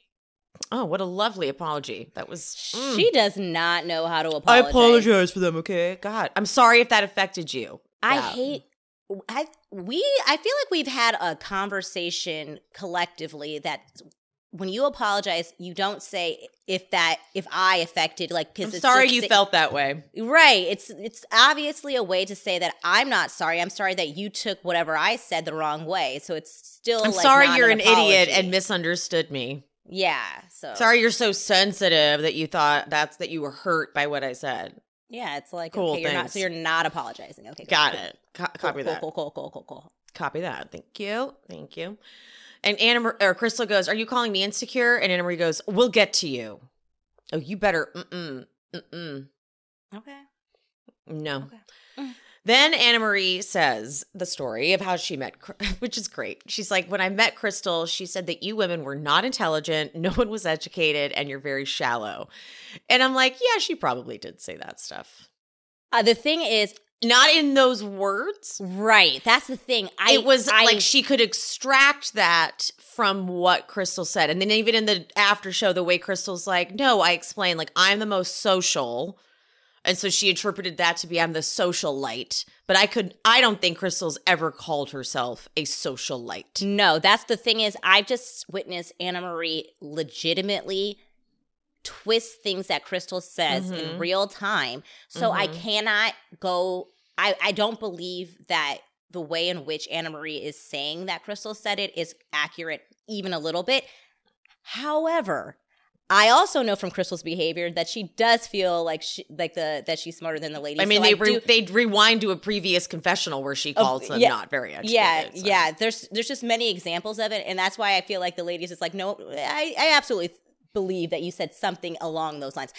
Oh, what a lovely apology. That was mm.
She does not know how to apologize.
I
apologize.
for them, okay? God, I'm sorry if that affected you.
I
Yeah.
hate. I we. I feel like we've had a conversation collectively that when you apologize, you don't say if that if I affected like because
sorry you felt that way.
right. It's it's obviously a way to say that I'm not sorry. I'm sorry that you took whatever I said the wrong way. So it's still.
I'm
like,
sorry you're an, idiot and misunderstood me.
yeah. So
Sorry you're so sensitive that you thought that's that you were hurt by what I said.
Yeah, it's like
Cool,
okay, you're not so you're not apologizing. Okay, cool,
Got
cool,
it. Co-
cool,
copy
cool,
that.
Cool, cool, cool, cool, cool.
Copy that. Thank you. Thank you. And Anna or Crystal goes, "Are you calling me insecure?" And Annemarie goes, "We'll get to you." Oh, you better. Mm mm
Okay.
No.
Okay. Mm.
Then Annemarie says the story of how she met, which is great. She's like, when I met Crystal, she said that you women were not intelligent, no one was educated, and you're very shallow. And I'm like, yeah, she probably did say that stuff.
Uh, the thing is,
Not in those words.
right? That's the thing. I
it was
I,
like she could extract that from what Crystal said. And then even in the after show, the way Crystal's like, no, I explained, like, I'm the most social. And so she interpreted that to be I'm the social light. But I could I don't think Crystal's ever called herself a social light.
no. That's the thing is, I've just witnessed Annemarie legitimately twist things that Crystal says
Mhm.
in real time. So I
Mhm.
cannot go. I I don't believe that the way in which Annemarie is saying that Crystal said it is accurate even a little bit. However, I also know from Crystal's behavior that she does feel like she like the that she's smarter than the lady.
I mean,
So
they re-
do-
they rewind to a previous confessional where she calls them
yeah,
not very educated.
yeah,
so.
yeah. There's there's just many examples of it, and that's why I feel like the ladies is like, no, I, I absolutely believe that you said something along those lines.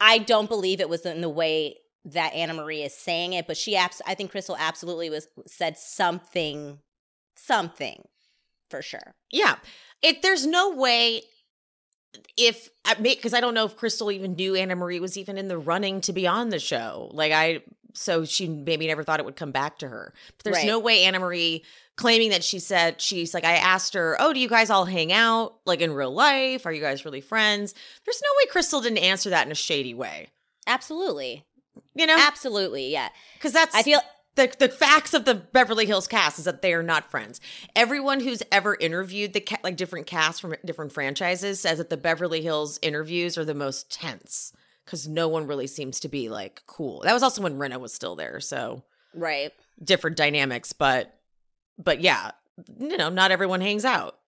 I don't believe it was in the way that Annemarie is saying it, but she abs- I think Crystal absolutely was said something, something for sure.
Yeah. It there's no way if because I don't know if Crystal even knew Annemarie was even in the running to be on the show. Like I, so she maybe never thought it would come back to her. But there's
Right.
no way Annemarie claiming that she said she's like I asked her, "Oh, do you guys all hang out like in real life? Are you guys really friends?" There's no way Crystal didn't answer that in a shady way.
Absolutely.
You know,
Absolutely. Yeah.
because that's
I feel
the the facts of the Beverly Hills cast is that they are not friends. Everyone who's ever interviewed the ca- like different casts from different franchises says that the Beverly Hills interviews are the most tense because no one really seems to be like cool. That was also when Rinna was still there, so
right.
different dynamics. But but yeah, you know, not everyone hangs out.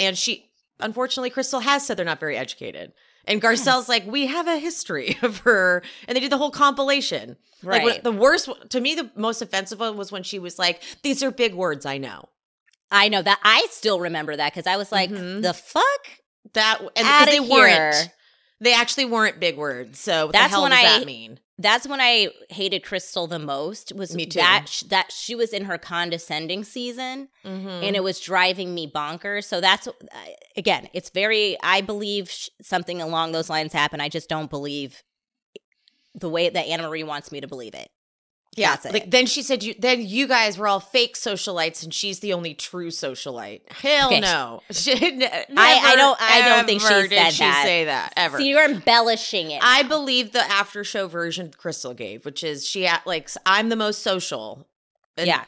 And she, unfortunately, Crystal has said they're not very educated. And Garcelle's like, we have a history of her, and they did the whole compilation.
Right.
what, the worst to me, the most offensive one was when she was like, "These are big words, I know."
I know that. I still remember that because I was like,
Mhm.
the fuck?
That and because they weren't,
here.
They actually weren't big words. So what
That's
the hell
when
does
I-
that mean?
That's when I hated Crystal the most. Was
Me too.
that sh- that she was in her condescending season,
Mm-hmm.
and it was driving me bonkers. So that's again, it's very. I believe sh- something along those lines happened. I just don't believe the way that Annemarie wants me to believe it.
Yeah,
That's it.
like then she said you then you guys were all fake socialites and she's the only true socialite. Hell
Okay.
no. She, n-
I don't- I don't think she
ever did
said
she
that.
say that ever.
So you're embellishing it.
I believe the after show version Crystal gave, which is she at like I'm the most social. And,
yeah,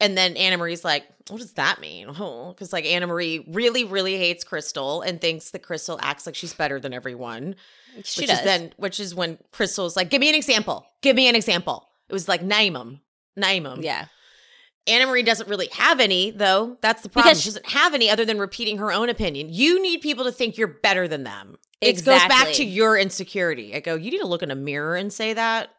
And then Annemarie's like, what does that mean? Oh, because like Annemarie really, really hates Crystal and thinks that Crystal acts like she's better than everyone.
she
which
does.
is then which is when Crystal's like, give me an example. Give me an example. It was like name them. Name them.
yeah,
Annemarie doesn't really have any, though. That's the problem.
Because
she doesn't have any other than repeating her own opinion. You need people to think you're better than them. It goes back to your insecurity. I go, you need to look in a mirror and say that.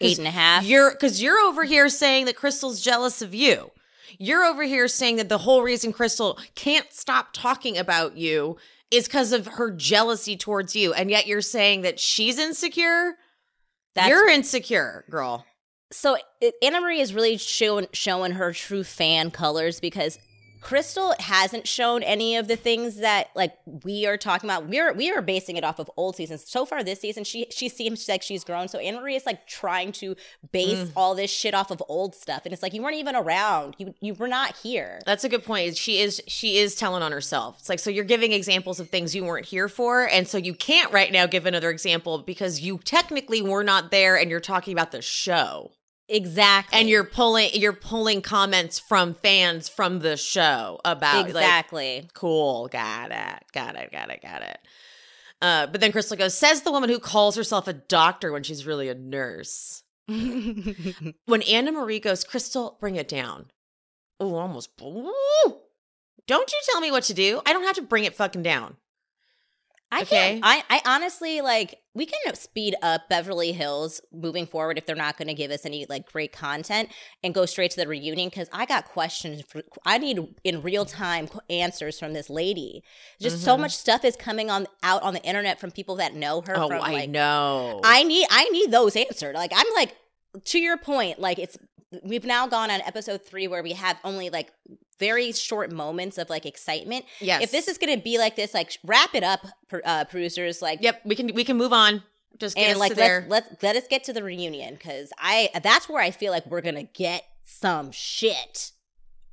Eight and a half.
You're because you're over here saying that Crystal's jealous of you. You're over here saying that the whole reason Crystal can't stop talking about you is because of her jealousy towards you, and yet you're saying that she's insecure.
That's
you're insecure, girl.
So it, Annemarie is really showing showing her true fan colors because Crystal hasn't shown any of the things that like we are talking about. We're we are basing it off of old seasons. So far this season, she she seems like she's grown. So Annemarie is like trying to base
Mm.
all this shit off of old stuff, and it's like you weren't even around. You you were not here.
That's a good point. She is she is telling on herself. It's like so you're giving examples of things you weren't here for, and so you can't right now give another example because you technically were not there, and you're talking about the show,
Exactly.
and you're pulling you're pulling comments from fans from the show about like
exactly.
cool, got it, got it, got it, got it. Uh, but then Crystal goes, says the woman who calls herself a doctor when she's really a nurse. when Annemarie goes, Crystal, bring it down. Oh, almost. Ooh. Don't you tell me what to do. I don't have to bring it fucking down.
I
Okay.
can't. I, I honestly like. We can speed up Beverly Hills moving forward if they're not going to give us any like great content and go straight to the reunion because I got questions. For, I need in real time answers from this lady. Just so
Mhm.
much stuff is coming on out on the internet from people that know her.
Oh,
from,
I
like,
know.
I need I need those answered. Like I'm like to your point, like it's we've now gone on episode three where we have only like very short moments of like excitement.
yes.
If this is gonna be like this, like wrap it up, uh, producers. Like
Yep, we can we can move on. Just get
and
us
like
to there.
let's let let us get to the reunion because I that's where I feel like we're gonna get some shit.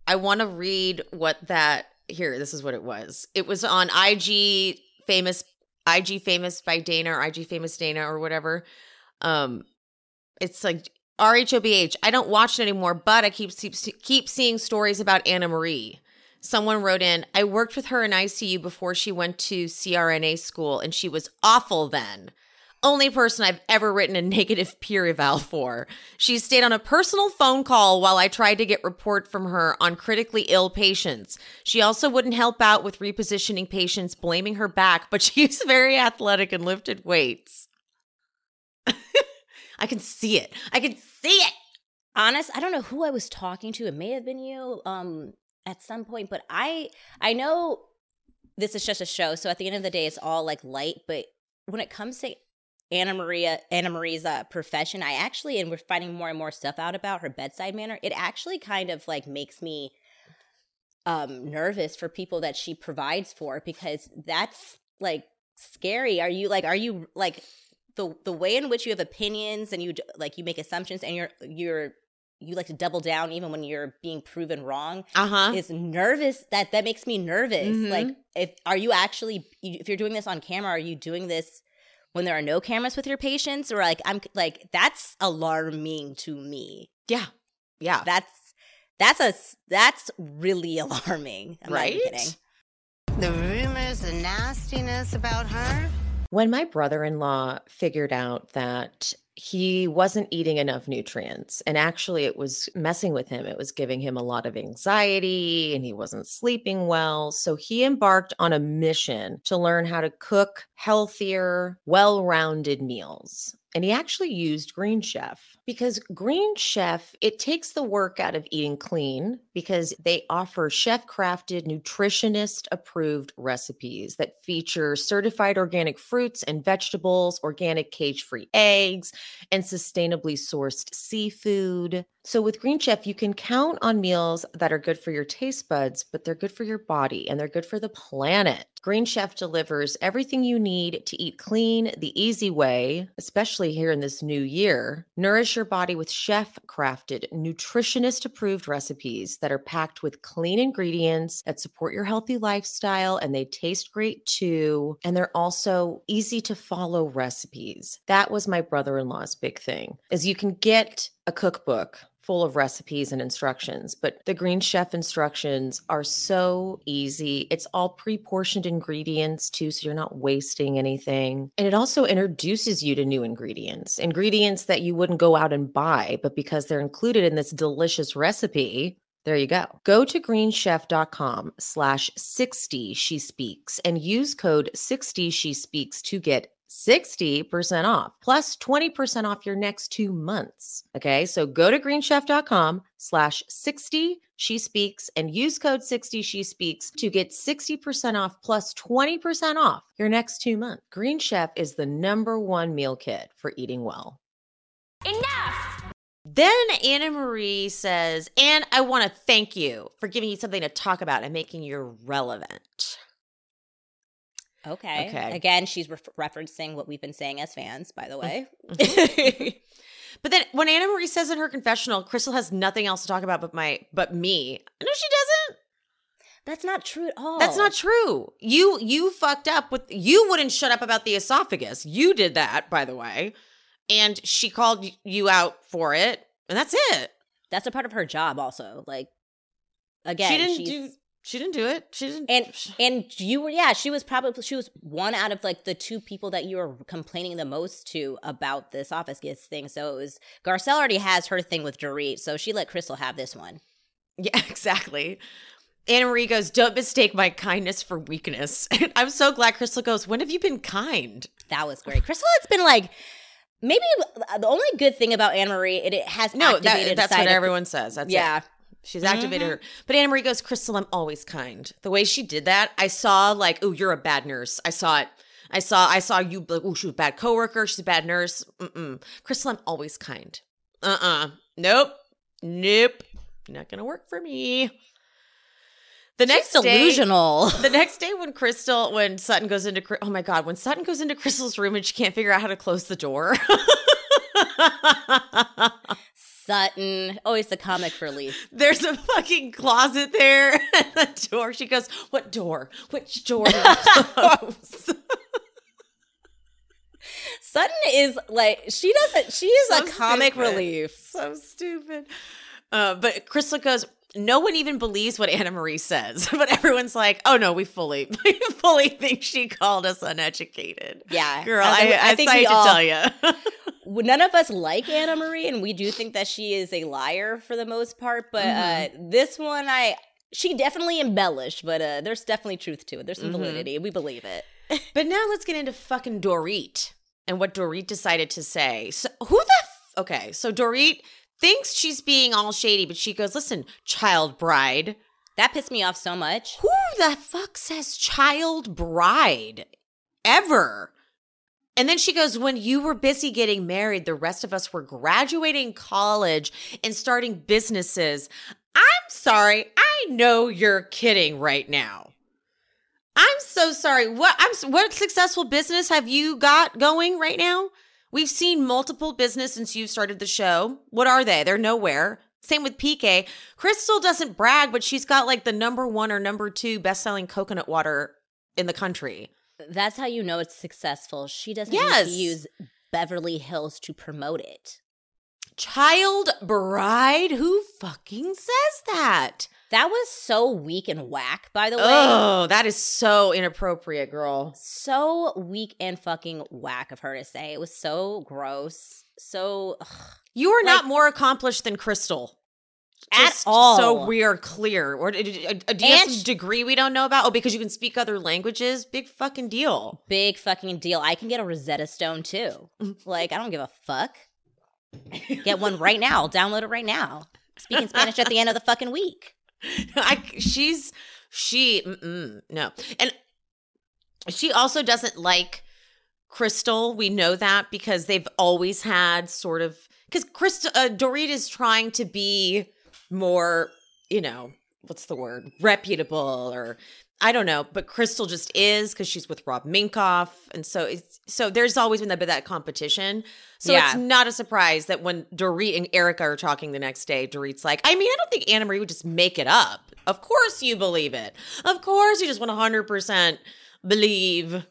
I want to read what that here. This is what it was. It was on IG famous IG famous by Dana or IG famous Dana or whatever. Um, it's like RHOBH. I don't watch it anymore, but I keep keep, keep seeing stories about Annemarie. Someone wrote in, I worked with her in ICU before she went to CRNA school, and she was awful then. Only person I've ever written a negative peer eval for. She stayed on a personal phone call while I tried to get report from her on critically ill patients. She also wouldn't help out with repositioning patients, blaming her back, but she's very athletic and lifted weights. I can see it. I can see it.
honest i don't know who i was talking to it may have been you um at some point but i i know this is just a show so at the end of the day it's all like light but when it comes to anna maria annemarie's uh, profession i actually and we're finding more and more stuff out about her bedside manner it actually kind of like makes me um nervous for people that she provides for because that's like scary. Are you like are you like the the way in which you have opinions and you like you make assumptions and you're you're you like to double down even when you're being proven wrong
Uh-huh.
is nervous that that makes me nervous
Mhm.
like if are you actually if you're doing this on camera are you doing this when there are no cameras with your patients or like i'm like that's alarming to me
yeah. Yeah.
that's that's a that's really alarming I'm not even
Right?
kidding.
The rumors and nastiness about her.
When my brother in law figured out that he wasn't eating enough nutrients, and actually it was messing with him, it was giving him a lot of anxiety and he wasn't sleeping well. So he embarked on a mission to learn how to cook healthier, well rounded meals. And he actually used Green Chef because Green Chef, it takes the work out of eating clean because they offer chef crafted, nutritionist approved recipes that feature certified organic fruits and vegetables, organic cage free eggs, and sustainably sourced seafood. So with Green Chef, you can count on meals that are good for your taste buds, but they're good for your body and they're good for the planet. Green Chef delivers everything you need to eat clean the easy way, especially here in this new year. Nourish your body with chef crafted, nutritionist approved recipes that are packed with clean ingredients that support your healthy lifestyle and they taste great too. And they're also easy to follow recipes. That was my brother-in-law's big thing. Is you can get a cookbook full of recipes and instructions, but the Green Chef instructions are so easy. It's all pre portioned ingredients too, so you're not wasting anything. And it also introduces you to new ingredients, ingredients that you wouldn't go out and buy, but because they're included in this delicious recipe, there you go. Go to greenchef.com slash 60 she speaks and use code 60 she speaks to get 60% off plus 20% off your next two months. Okay. So go to greenchef.com slash 60 she speaks and use code 60 she speaks to get 60% off plus 20% off your next two months. Green Chef is the number one meal kit for eating well. Enough. Then Annemarie says, and I want to thank you for giving you something to talk about and making you relevant.
Okay
Okay.
again she's ref- referencing what we've been saying as fans by the mm-hmm. way mm-hmm.
But then when Annemarie says in her confessional, Crystal has nothing else to talk about but my but me. No, she doesn't.
that's not true at all
That's not true. You you fucked up with you wouldn't shut up about the esophagus. You did that, by the way. And she called you out for it. And that's it.
that's a part of her job also like again
she didn't
she's-
do she didn't do it. She didn't
and and you were yeah she was probably she was one out of like the two people that you were complaining the most to about the esophagus thing so it was garcelle already has her thing with Dorit so she let crystal have this one
Yeah, exactly. Annemarie goes, Don't mistake my kindness for weakness. And I'm so glad Crystal goes, When have you been kind?
that was great crystal It's been like maybe uh, the only good thing about annemarie it, it has
No, that, that's what everyone says. That's it. She's mm-hmm. activated her. But Annemarie goes, Crystal, I'm always kind. The way she did that, I saw like, oh, you're a bad nurse. I saw it. I saw, I saw you like, oh, she was a bad coworker. She's a bad nurse. Mm-mm. Crystal, I'm always kind. Uh-uh. Nope. Nope. Not gonna work for me. The next
She's
day,
delusional
the next day when Crystal, when Sutton goes into, oh my God, when Sutton goes into Crystal's room and she can't figure out how to close the door.
sutton always the comic relief
There's a fucking closet there and the door. She goes, What door? Which door do
sutton is like she doesn't she is
So
a comic
stupid.
relief
so stupid. Uh, but Crystal goes, No one even believes what Annemarie says. But everyone's like, Oh no, we fully, we fully think she called us uneducated.
yeah
Girl, I,
in,
I,
think
I to
all-
tell you.
none of us like Annemarie, and we do think that she is a liar for the most part. But uh, this one, I she definitely embellished, but uh, there's definitely truth to it. There's some
Mhm.
validity. We believe it.
But now let's get into fucking Dorit and what Dorit decided to say. So who the f- okay? So Dorit thinks she's being all shady, but she goes, "Listen, child bride,
That pissed me off so much.
who the fuck says child bride ever?" And then she goes, When you were busy getting married, the rest of us were graduating college and starting businesses. I'm sorry, I know you're kidding right now. I'm so sorry. What I'm what successful business have you got going right now? We've seen multiple business since you've started the show. What are they? They're nowhere. Same with PK. Crystal doesn't brag, but she's got like the number one or number two best selling coconut water in the country.
That's how you know it's successful. She doesn't
Yes.
use Beverly Hills to promote it.
Child bride? Who fucking says that?
That was so weak and whack, by the way.
Oh, that is so inappropriate, girl.
So weak and fucking whack of her to say. It was so gross. So ugh.
You are not more accomplished than Crystal.
At all.
So we are clear. Or uh, do you have some degree we don't know about? Oh, because you can speak other languages? Big fucking deal.
big fucking deal. I can get a Rosetta Stone too. like I don't give a fuck. Get one right now. Download it right now. Speaking Spanish at the end of the fucking week.
I, she's she no, and she also doesn't like Crystal. We know that because they've always had sort of because Crystal uh, Dorit is trying to be more, you know, what's the word, reputable or. I don't know, but Crystal just is because she's with Rob Minkoff, and so it's so there's always been that bit that competition. So
Yeah.
it's not a surprise that when Dorit and Erica are talking the next day, Dorit's like, I mean, I don't think Annemarie would just make it up. Of course you believe it. Of course you just want 100% believe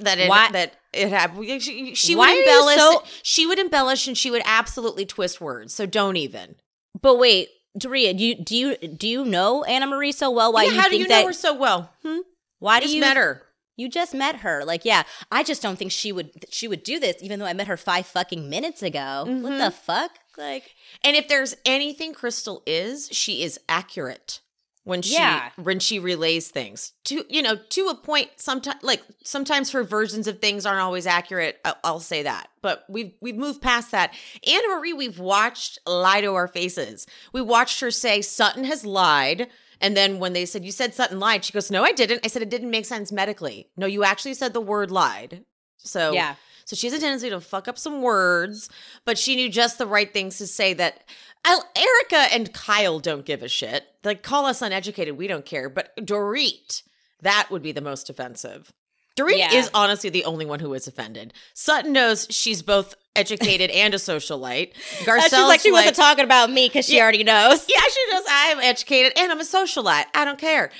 that it
Why-
that it happened. She, she would embellish.
so-
she would embellish and she would absolutely twist words. So don't even.
But wait, Doria, do you do you do you know Annemarie so well? Why
Yeah,
you
how do you
that?
know her so well? Hmm?
why
I
do you
met her.
You just met her. Like, yeah, I just don't think she would she would do this, even though I met her five fucking minutes ago. What
Mm-hmm.
the fuck? Like,
And if there's anything Crystal is, she is accurate when she
Yeah.
when she relays things to you know to a point. Sometimes like sometimes her versions of things aren't always accurate. I'll, I'll say that, but we've we've moved past that. Annemarie, we've watched lie to our faces. We watched her say Sutton has lied. And then when they said, You said Sutton lied, she goes, No, I didn't. I said it didn't make sense medically. No, you actually said the word lied. So
yeah.
So she has a tendency to fuck up some words, but she knew just the right things to say that I, Erica and Kyle don't give a shit. Like, call us uneducated. We don't care. But Dorit, that would be the most offensive. Dorit
Yeah.
is honestly the only one who is offended. Sutton knows she's both educated and a socialite. Uh, Garcelle's
She's like, she wasn't talking about me because she
Yeah.
already knows.
yeah, she knows I am educated and I'm a socialite. I don't care.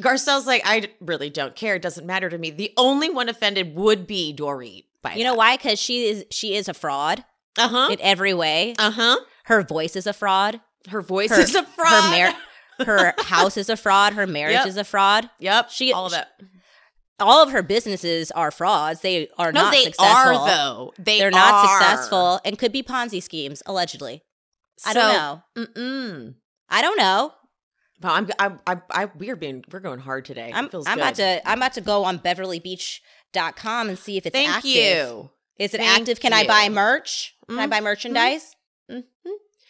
Garcelle's like, I really don't care. It doesn't matter to me. The only one offended would be Dorit. By
You know why? Because she is she is a fraud
Uh huh.
in every way.
Uh huh.
Her voice is a fraud.
Her voice
Her,
is a fraud.
Her, mar- her house is a fraud. Her marriage
Yep.
is a fraud.
Yep.
She-
all of it.
All of her businesses are frauds. They are
No,
not
they
successful.
are though. They
They're not
are.
successful and could be Ponzi schemes, allegedly. I don't know.
Mm-mm.
I don't know.
Wow, I'm, I, I, I, we're being, we're going hard today.
I'm,
It feels
I'm
good.
about to I'm about to go on beverlybeach.com and see if it's
Thank
active.
you.
Is it
Thank
active? Can I buy merch? Can I
Mhm.
buy merchandise?
Mhm.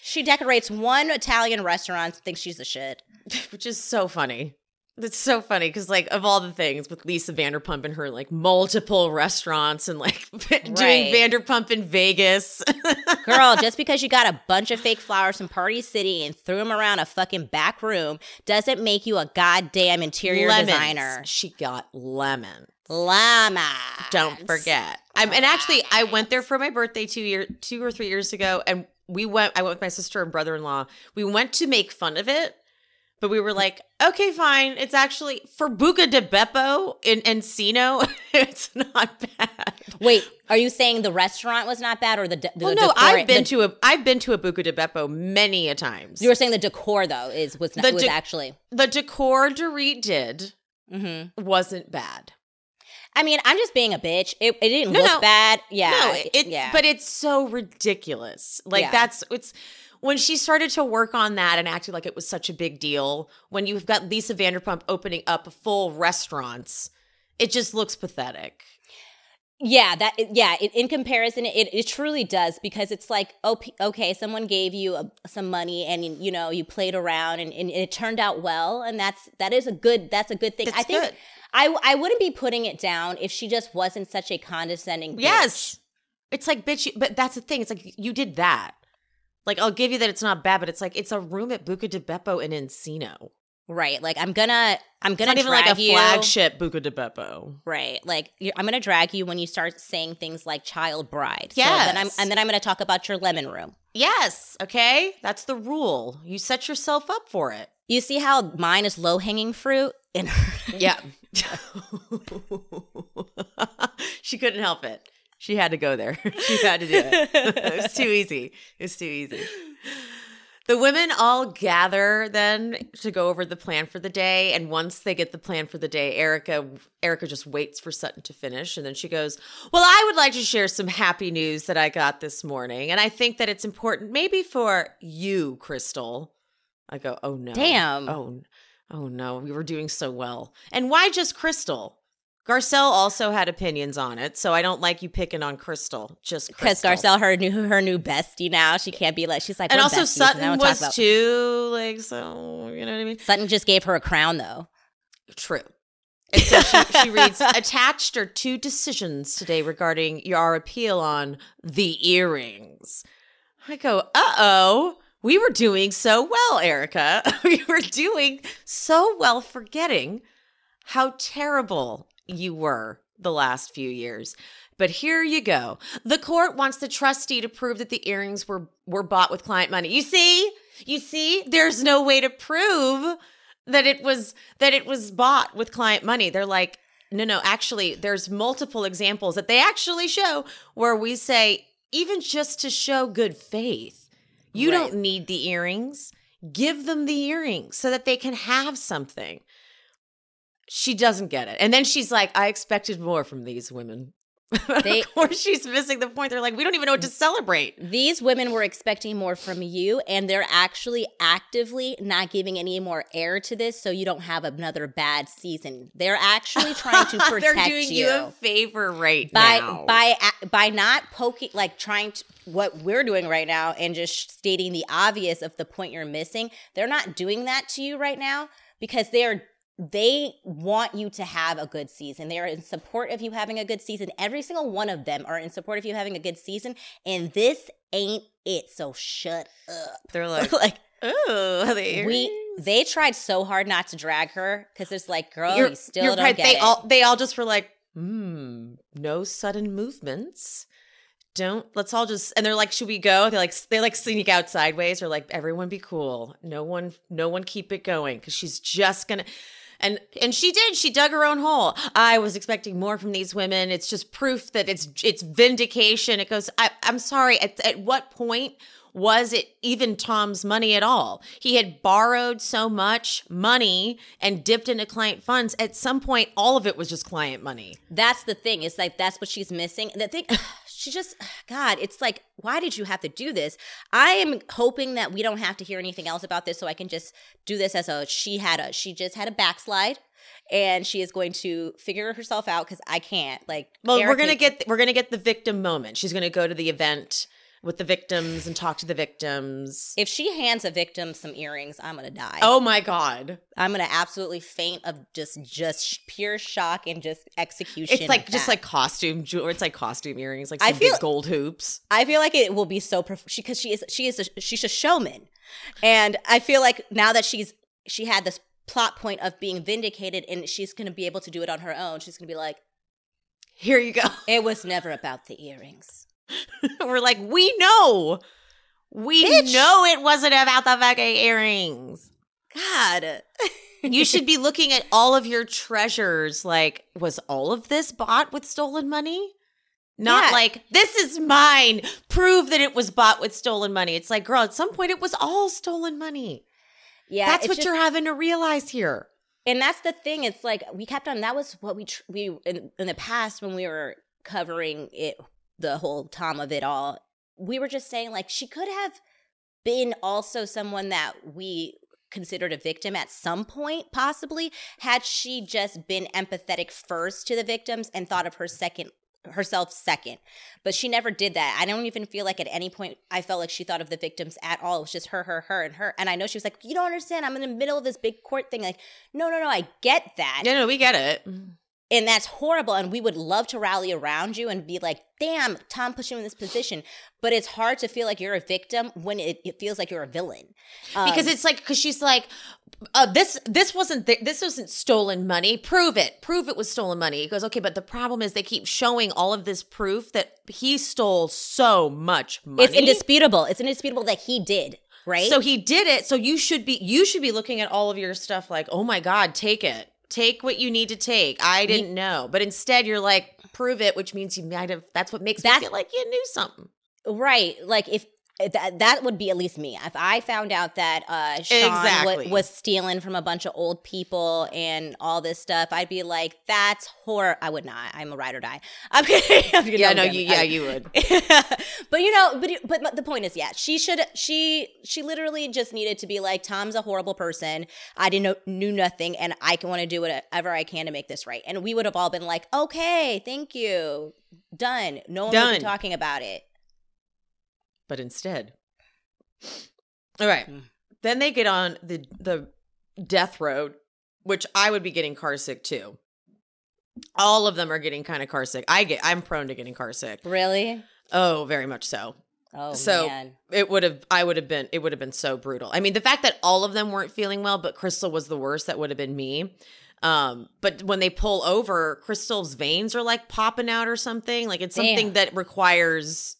She decorates one Italian restaurant and thinks she's the shit.
Which is so funny. It's so funny because, like, of all the things with Lisa Vanderpump and her like multiple restaurants and like doing
Right.
Vanderpump in Vegas.
Girl, just because you got a bunch of fake flowers from Party City and threw them around a fucking back room doesn't make you a goddamn interior
Lemons.
designer.
She got lemons.
Llama.
Don't forget. I'm, and actually, I went there for my birthday two year, two or three years ago, and we went. I went with my sister and brother in law. We went to make fun of it, but we were like, okay, fine. It's actually for Buca di Beppo in Encino. it's not bad.
Wait, are you saying the restaurant was not bad or the, de- the
Well, no,
decor-
I've been
the-
to a I've been to a Buca di Beppo many a times.
You were saying the decor though is was not,
The
was actually.
the decor Dorit did
hmm
wasn't bad.
I mean, I'm just being a bitch. It, it didn't
No,
look
no.
bad. Yeah,
no,
it- yeah.
but it's so ridiculous. Like
Yeah.
that's it's when she started to work on that and acted like it was such a big deal. When you've got Lisa Vanderpump opening up full restaurants, it just looks pathetic.
Yeah, that yeah. It, in comparison, it, it truly does because it's like oh, okay, someone gave you a, some money and you know you played around and, and it turned out well, and that's that is a good that's a good thing.
That's
I think
good.
I I wouldn't be putting it down if she just wasn't such a condescending. bitch.
Yes. It's like bitch, but that's the thing. It's like you did that. Like I'll give you that it's not bad, but it's like it's a room at Buca di Beppo in Encino.
Right. Like I'm gonna I'm gonna
not even like a
you.
flagship Buca di Beppo.
Right. Like you're, I'm gonna drag you when you start saying things like child bride. So then I'm and then I'm gonna talk about your lemon room.
Yes, okay? That's the rule. You set yourself up for it.
You see how mine is low hanging fruit and
Yeah. she couldn't help it. She had to go there. she had to do it. it was too easy. It was too easy. The women all gather then to go over the plan for the day, and once they get the plan for the day, Erica Erica just waits for Sutton to finish, and then she goes, "Well, I would like to share some happy news that I got this morning, and I think that it's important, maybe for you, Crystal." I go, "Oh no,
Damn.
oh, oh no, we were doing so well, and why just Crystal?" Garcelle also had opinions on it, so I don't like you picking on Crystal. Just
because
Crystal.
Garcelle her new her new bestie now. She can't be like she's like
and also
besties,"
Sutton
talk
was
about-
too, like so. You know what I mean?
Sutton just gave her a crown though.
True. And so she, she reads attached are two decisions today regarding your appeal on the earrings. I go, uh oh. We were doing so well, Erica. We were doing so well, forgetting how terrible you were the last few years. But here you go. The court wants the trustee to prove that the earrings were were bought with client money. You see? You see? There's no way to prove that it was that it was bought with client money. They're like, no, no, actually, there's multiple examples that they actually show where we say, even just to show good faith, you
Right.
don't need the earrings. Give them the earrings so that they can have something. She doesn't get it. And then she's like, I expected more from these women.
They-
of course, she's missing the point. They're like, we don't even know what to celebrate.
These women were expecting more from you, and they're actually actively not giving any more air to this, so you don't have another bad season. They're actually trying to protect
They're doing you. a favor right
by
now.
by by not poking like trying to what we're doing right now and just stating the obvious of the point you're missing they're not doing that to you right now because they're they want you to have a good season they are in support of you having a good season every single one of them are in support of you having a good season and this ain't it so shut up
They're like,
like
oh, the
we they tried so hard not to drag her because it's like girl
You're-
you still
you're
don't
right.
get
they
it
all they all just were like, hmm, no sudden movements. Don't let's all just and they're like, should we go? They like they like sneak out sideways or like everyone be cool. No one no one keep it going because she's just gonna and and she did. She dug her own hole. I was expecting more from these women. It's just proof that it's it's vindication. It goes. I, I'm sorry. At, at what point was it even Tom's money at all? He had borrowed so much money and dipped into client funds. At some point, all of it was just client money.
That's the thing. It's like that's what she's missing. The thing, she just, God, it's like, why did you have to do this? I am hoping that we don't have to hear anything else about this, so I can just do this as a she had a she just had a backslide, and she is going to figure herself out because I can't. Like,
Well, we're gonna get we're gonna get the victim moment. She's gonna go to the event with the victims and talk to the victims.
If she hands a victim some earrings, I'm gonna die.
Oh my god!
I'm gonna absolutely faint of just just pure shock and just execution.
It's like just
that.
like costume jewelry. It's like costume earrings, like
I feel-
big gold hoops.
I feel like it will be so prof- she because she is she is a, she's a showman, and I feel like now that she's she had this plot point of being vindicated, and she's gonna be able to do it on her own. She's gonna be like,
Here you go.
"It was never about the earrings."
We're like, we know. We
Bitch.
know it wasn't about the fucking earrings.
God,
You should be looking at all of your treasures. Like, was all of this bought with stolen money? Not
Yeah.
like, this is mine. Prove that it was bought with stolen money. It's like, girl, at some point it was all stolen money.
yeah,
That's what
just-
you're having to realize here.
and that's the thing. It's like we kept on. That was what we tr- we in, in the past when we were covering it, the whole Tom of it all. We were just saying like she could have been also someone that we considered a victim at some point possibly had she just been empathetic first to the victims and thought of her second herself second. But she never did that. I don't even feel like at any point i felt like she thought of the victims at all. It was just her her her and her. And i know she was like you don't understand. I'm in the middle of this big court thing. Like no no no. I get that.
Yeah, no, we get it. Mm.
And that's horrible and we would love to rally around you and be like damn tom put you in this position. But it's hard to feel like you're a victim when it, it feels like you're a villain. Um,
because it's like because she's like uh, this this wasn't th- this wasn't stolen money. Prove it. Prove it was stolen money. He goes okay but the problem is they keep showing all of this proof that he stole so much money.
It's indisputable. It's indisputable that he did right?
So he did it. So you should be you should be looking at all of your stuff like oh my god take it take what you need to take. I didn't know. But instead you're like prove it which means you might have that's what makes
That's-
me feel like you knew something.
Right. Like if that, that would be at least me if i found out that uh sean
Exactly.
was stealing from a bunch of old people and all this stuff i'd be like that's horror i would not i'm a ride or die i'm kidding I'm kidding.
yeah no you yeah
I-
you would
but you know, but but the point is, yeah, she should she she literally just needed to be like, Tom's a horrible person. I didn't know, knew nothing, and I can want to do whatever I can to make this right. And we would have all been like, okay, thank you, done. No one would be talking about it.
But instead all right
Mm.
then they get on the the death road which i would be getting car sick too all of them are getting kind of car sick i get i'm prone to getting car sick
Really?
oh very much so
Oh
So-
man.
it would have i would have been it would have been so brutal i mean the fact that all of them weren't feeling well but crystal was the worst that would have been me um but when they pull over crystal's veins are like popping out or something like it's something
Damn.
that requires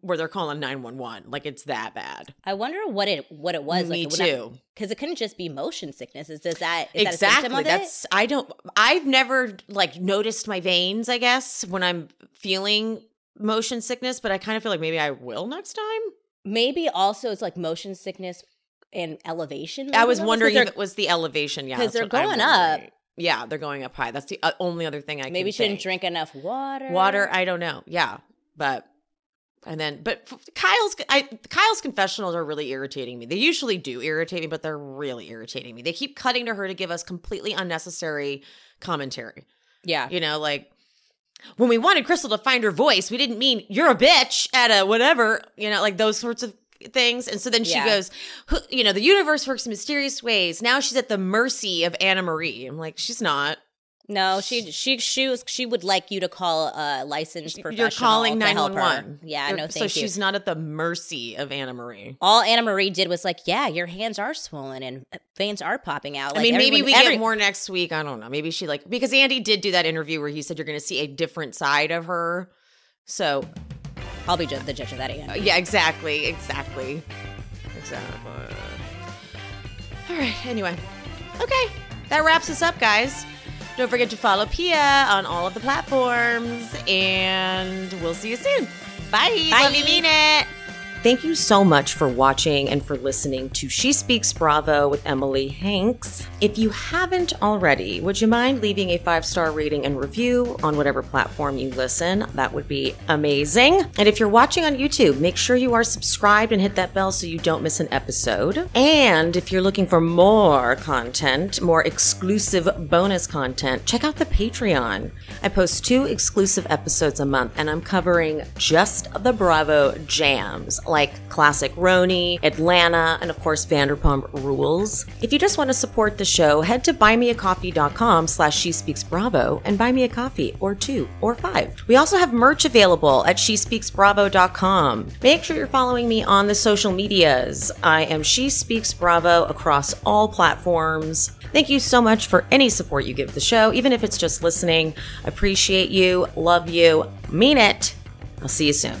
where they're calling 911 like it's that bad
I wonder what it what it was.
me
like,
too
Because it couldn't just be motion sickness. Is does that is that
exactly
of
that's i don't i've never like noticed my veins i guess when i'm feeling motion sickness but i kind of feel like maybe i will next time?
Maybe also it's like motion sickness and elevation.
i was wondering if it was the elevation yeah
'cause
that's
they're going up.
yeah they're going up high that's the uh, only other thing i
maybe shouldn't
think.
drink enough water.
water i don't know yeah but and then but kyle's I, kyle's confessionals are really irritating me. They usually do irritate me but they're really irritating me. They keep cutting to her to give us completely unnecessary commentary.
Yeah.
you know like when we wanted crystal to find her voice we didn't mean you're a bitch at a whatever you know like those sorts of things. And so then she
Yeah.
goes you know the universe works in mysterious ways. Now she's at the mercy of annemarie. I'm like she's not
No, she she she was she would like you to call a licensed professional.
you're calling
help her.
911
Yeah,
You're-
no, thank
so
you.
she's not at the mercy of annemarie
all Annemarie did was like, yeah, your hands are swollen and veins are popping out.
I
Like,
mean, maybe
everyone-
we
every-
get more next week. I don't know. Maybe she like because Andy did do that interview where he said you're going to see a different side of her. So
I'll be the judge of that again.
uh, yeah, exactly, exactly, exactly. All right. Anyway, okay, that wraps us up, guys. Don't forget to follow Pia on all of the platforms, and we'll see you soon. Bye.
Bye.
Love you, mean it. Thank you so much for watching and for listening to She Speaks Bravo with Emily Hanks. If you haven't already, would you mind leaving a five star rating and review on whatever platform you listen? That would be amazing. And if you're watching on YouTube, make sure you are subscribed and hit that bell so you don't miss an episode. And if you're looking for more content, more exclusive bonus content, check out the Patreon. I post two exclusive episodes a month, and I'm covering just the Bravo jams like Classic RHONY, Atlanta, and of course Vanderpump Rules. If you just want to support the show, head to buymeacoffee.com slash she speaks bravo and buy me a coffee or two or five. We also have merch available at she speaks bravo.com. Make sure you're following me on the social medias. I am She Speaks Bravo across all platforms. Thank you so much for any support you give the show, even if it's just listening. Appreciate you, love you, mean it. I'll see you soon.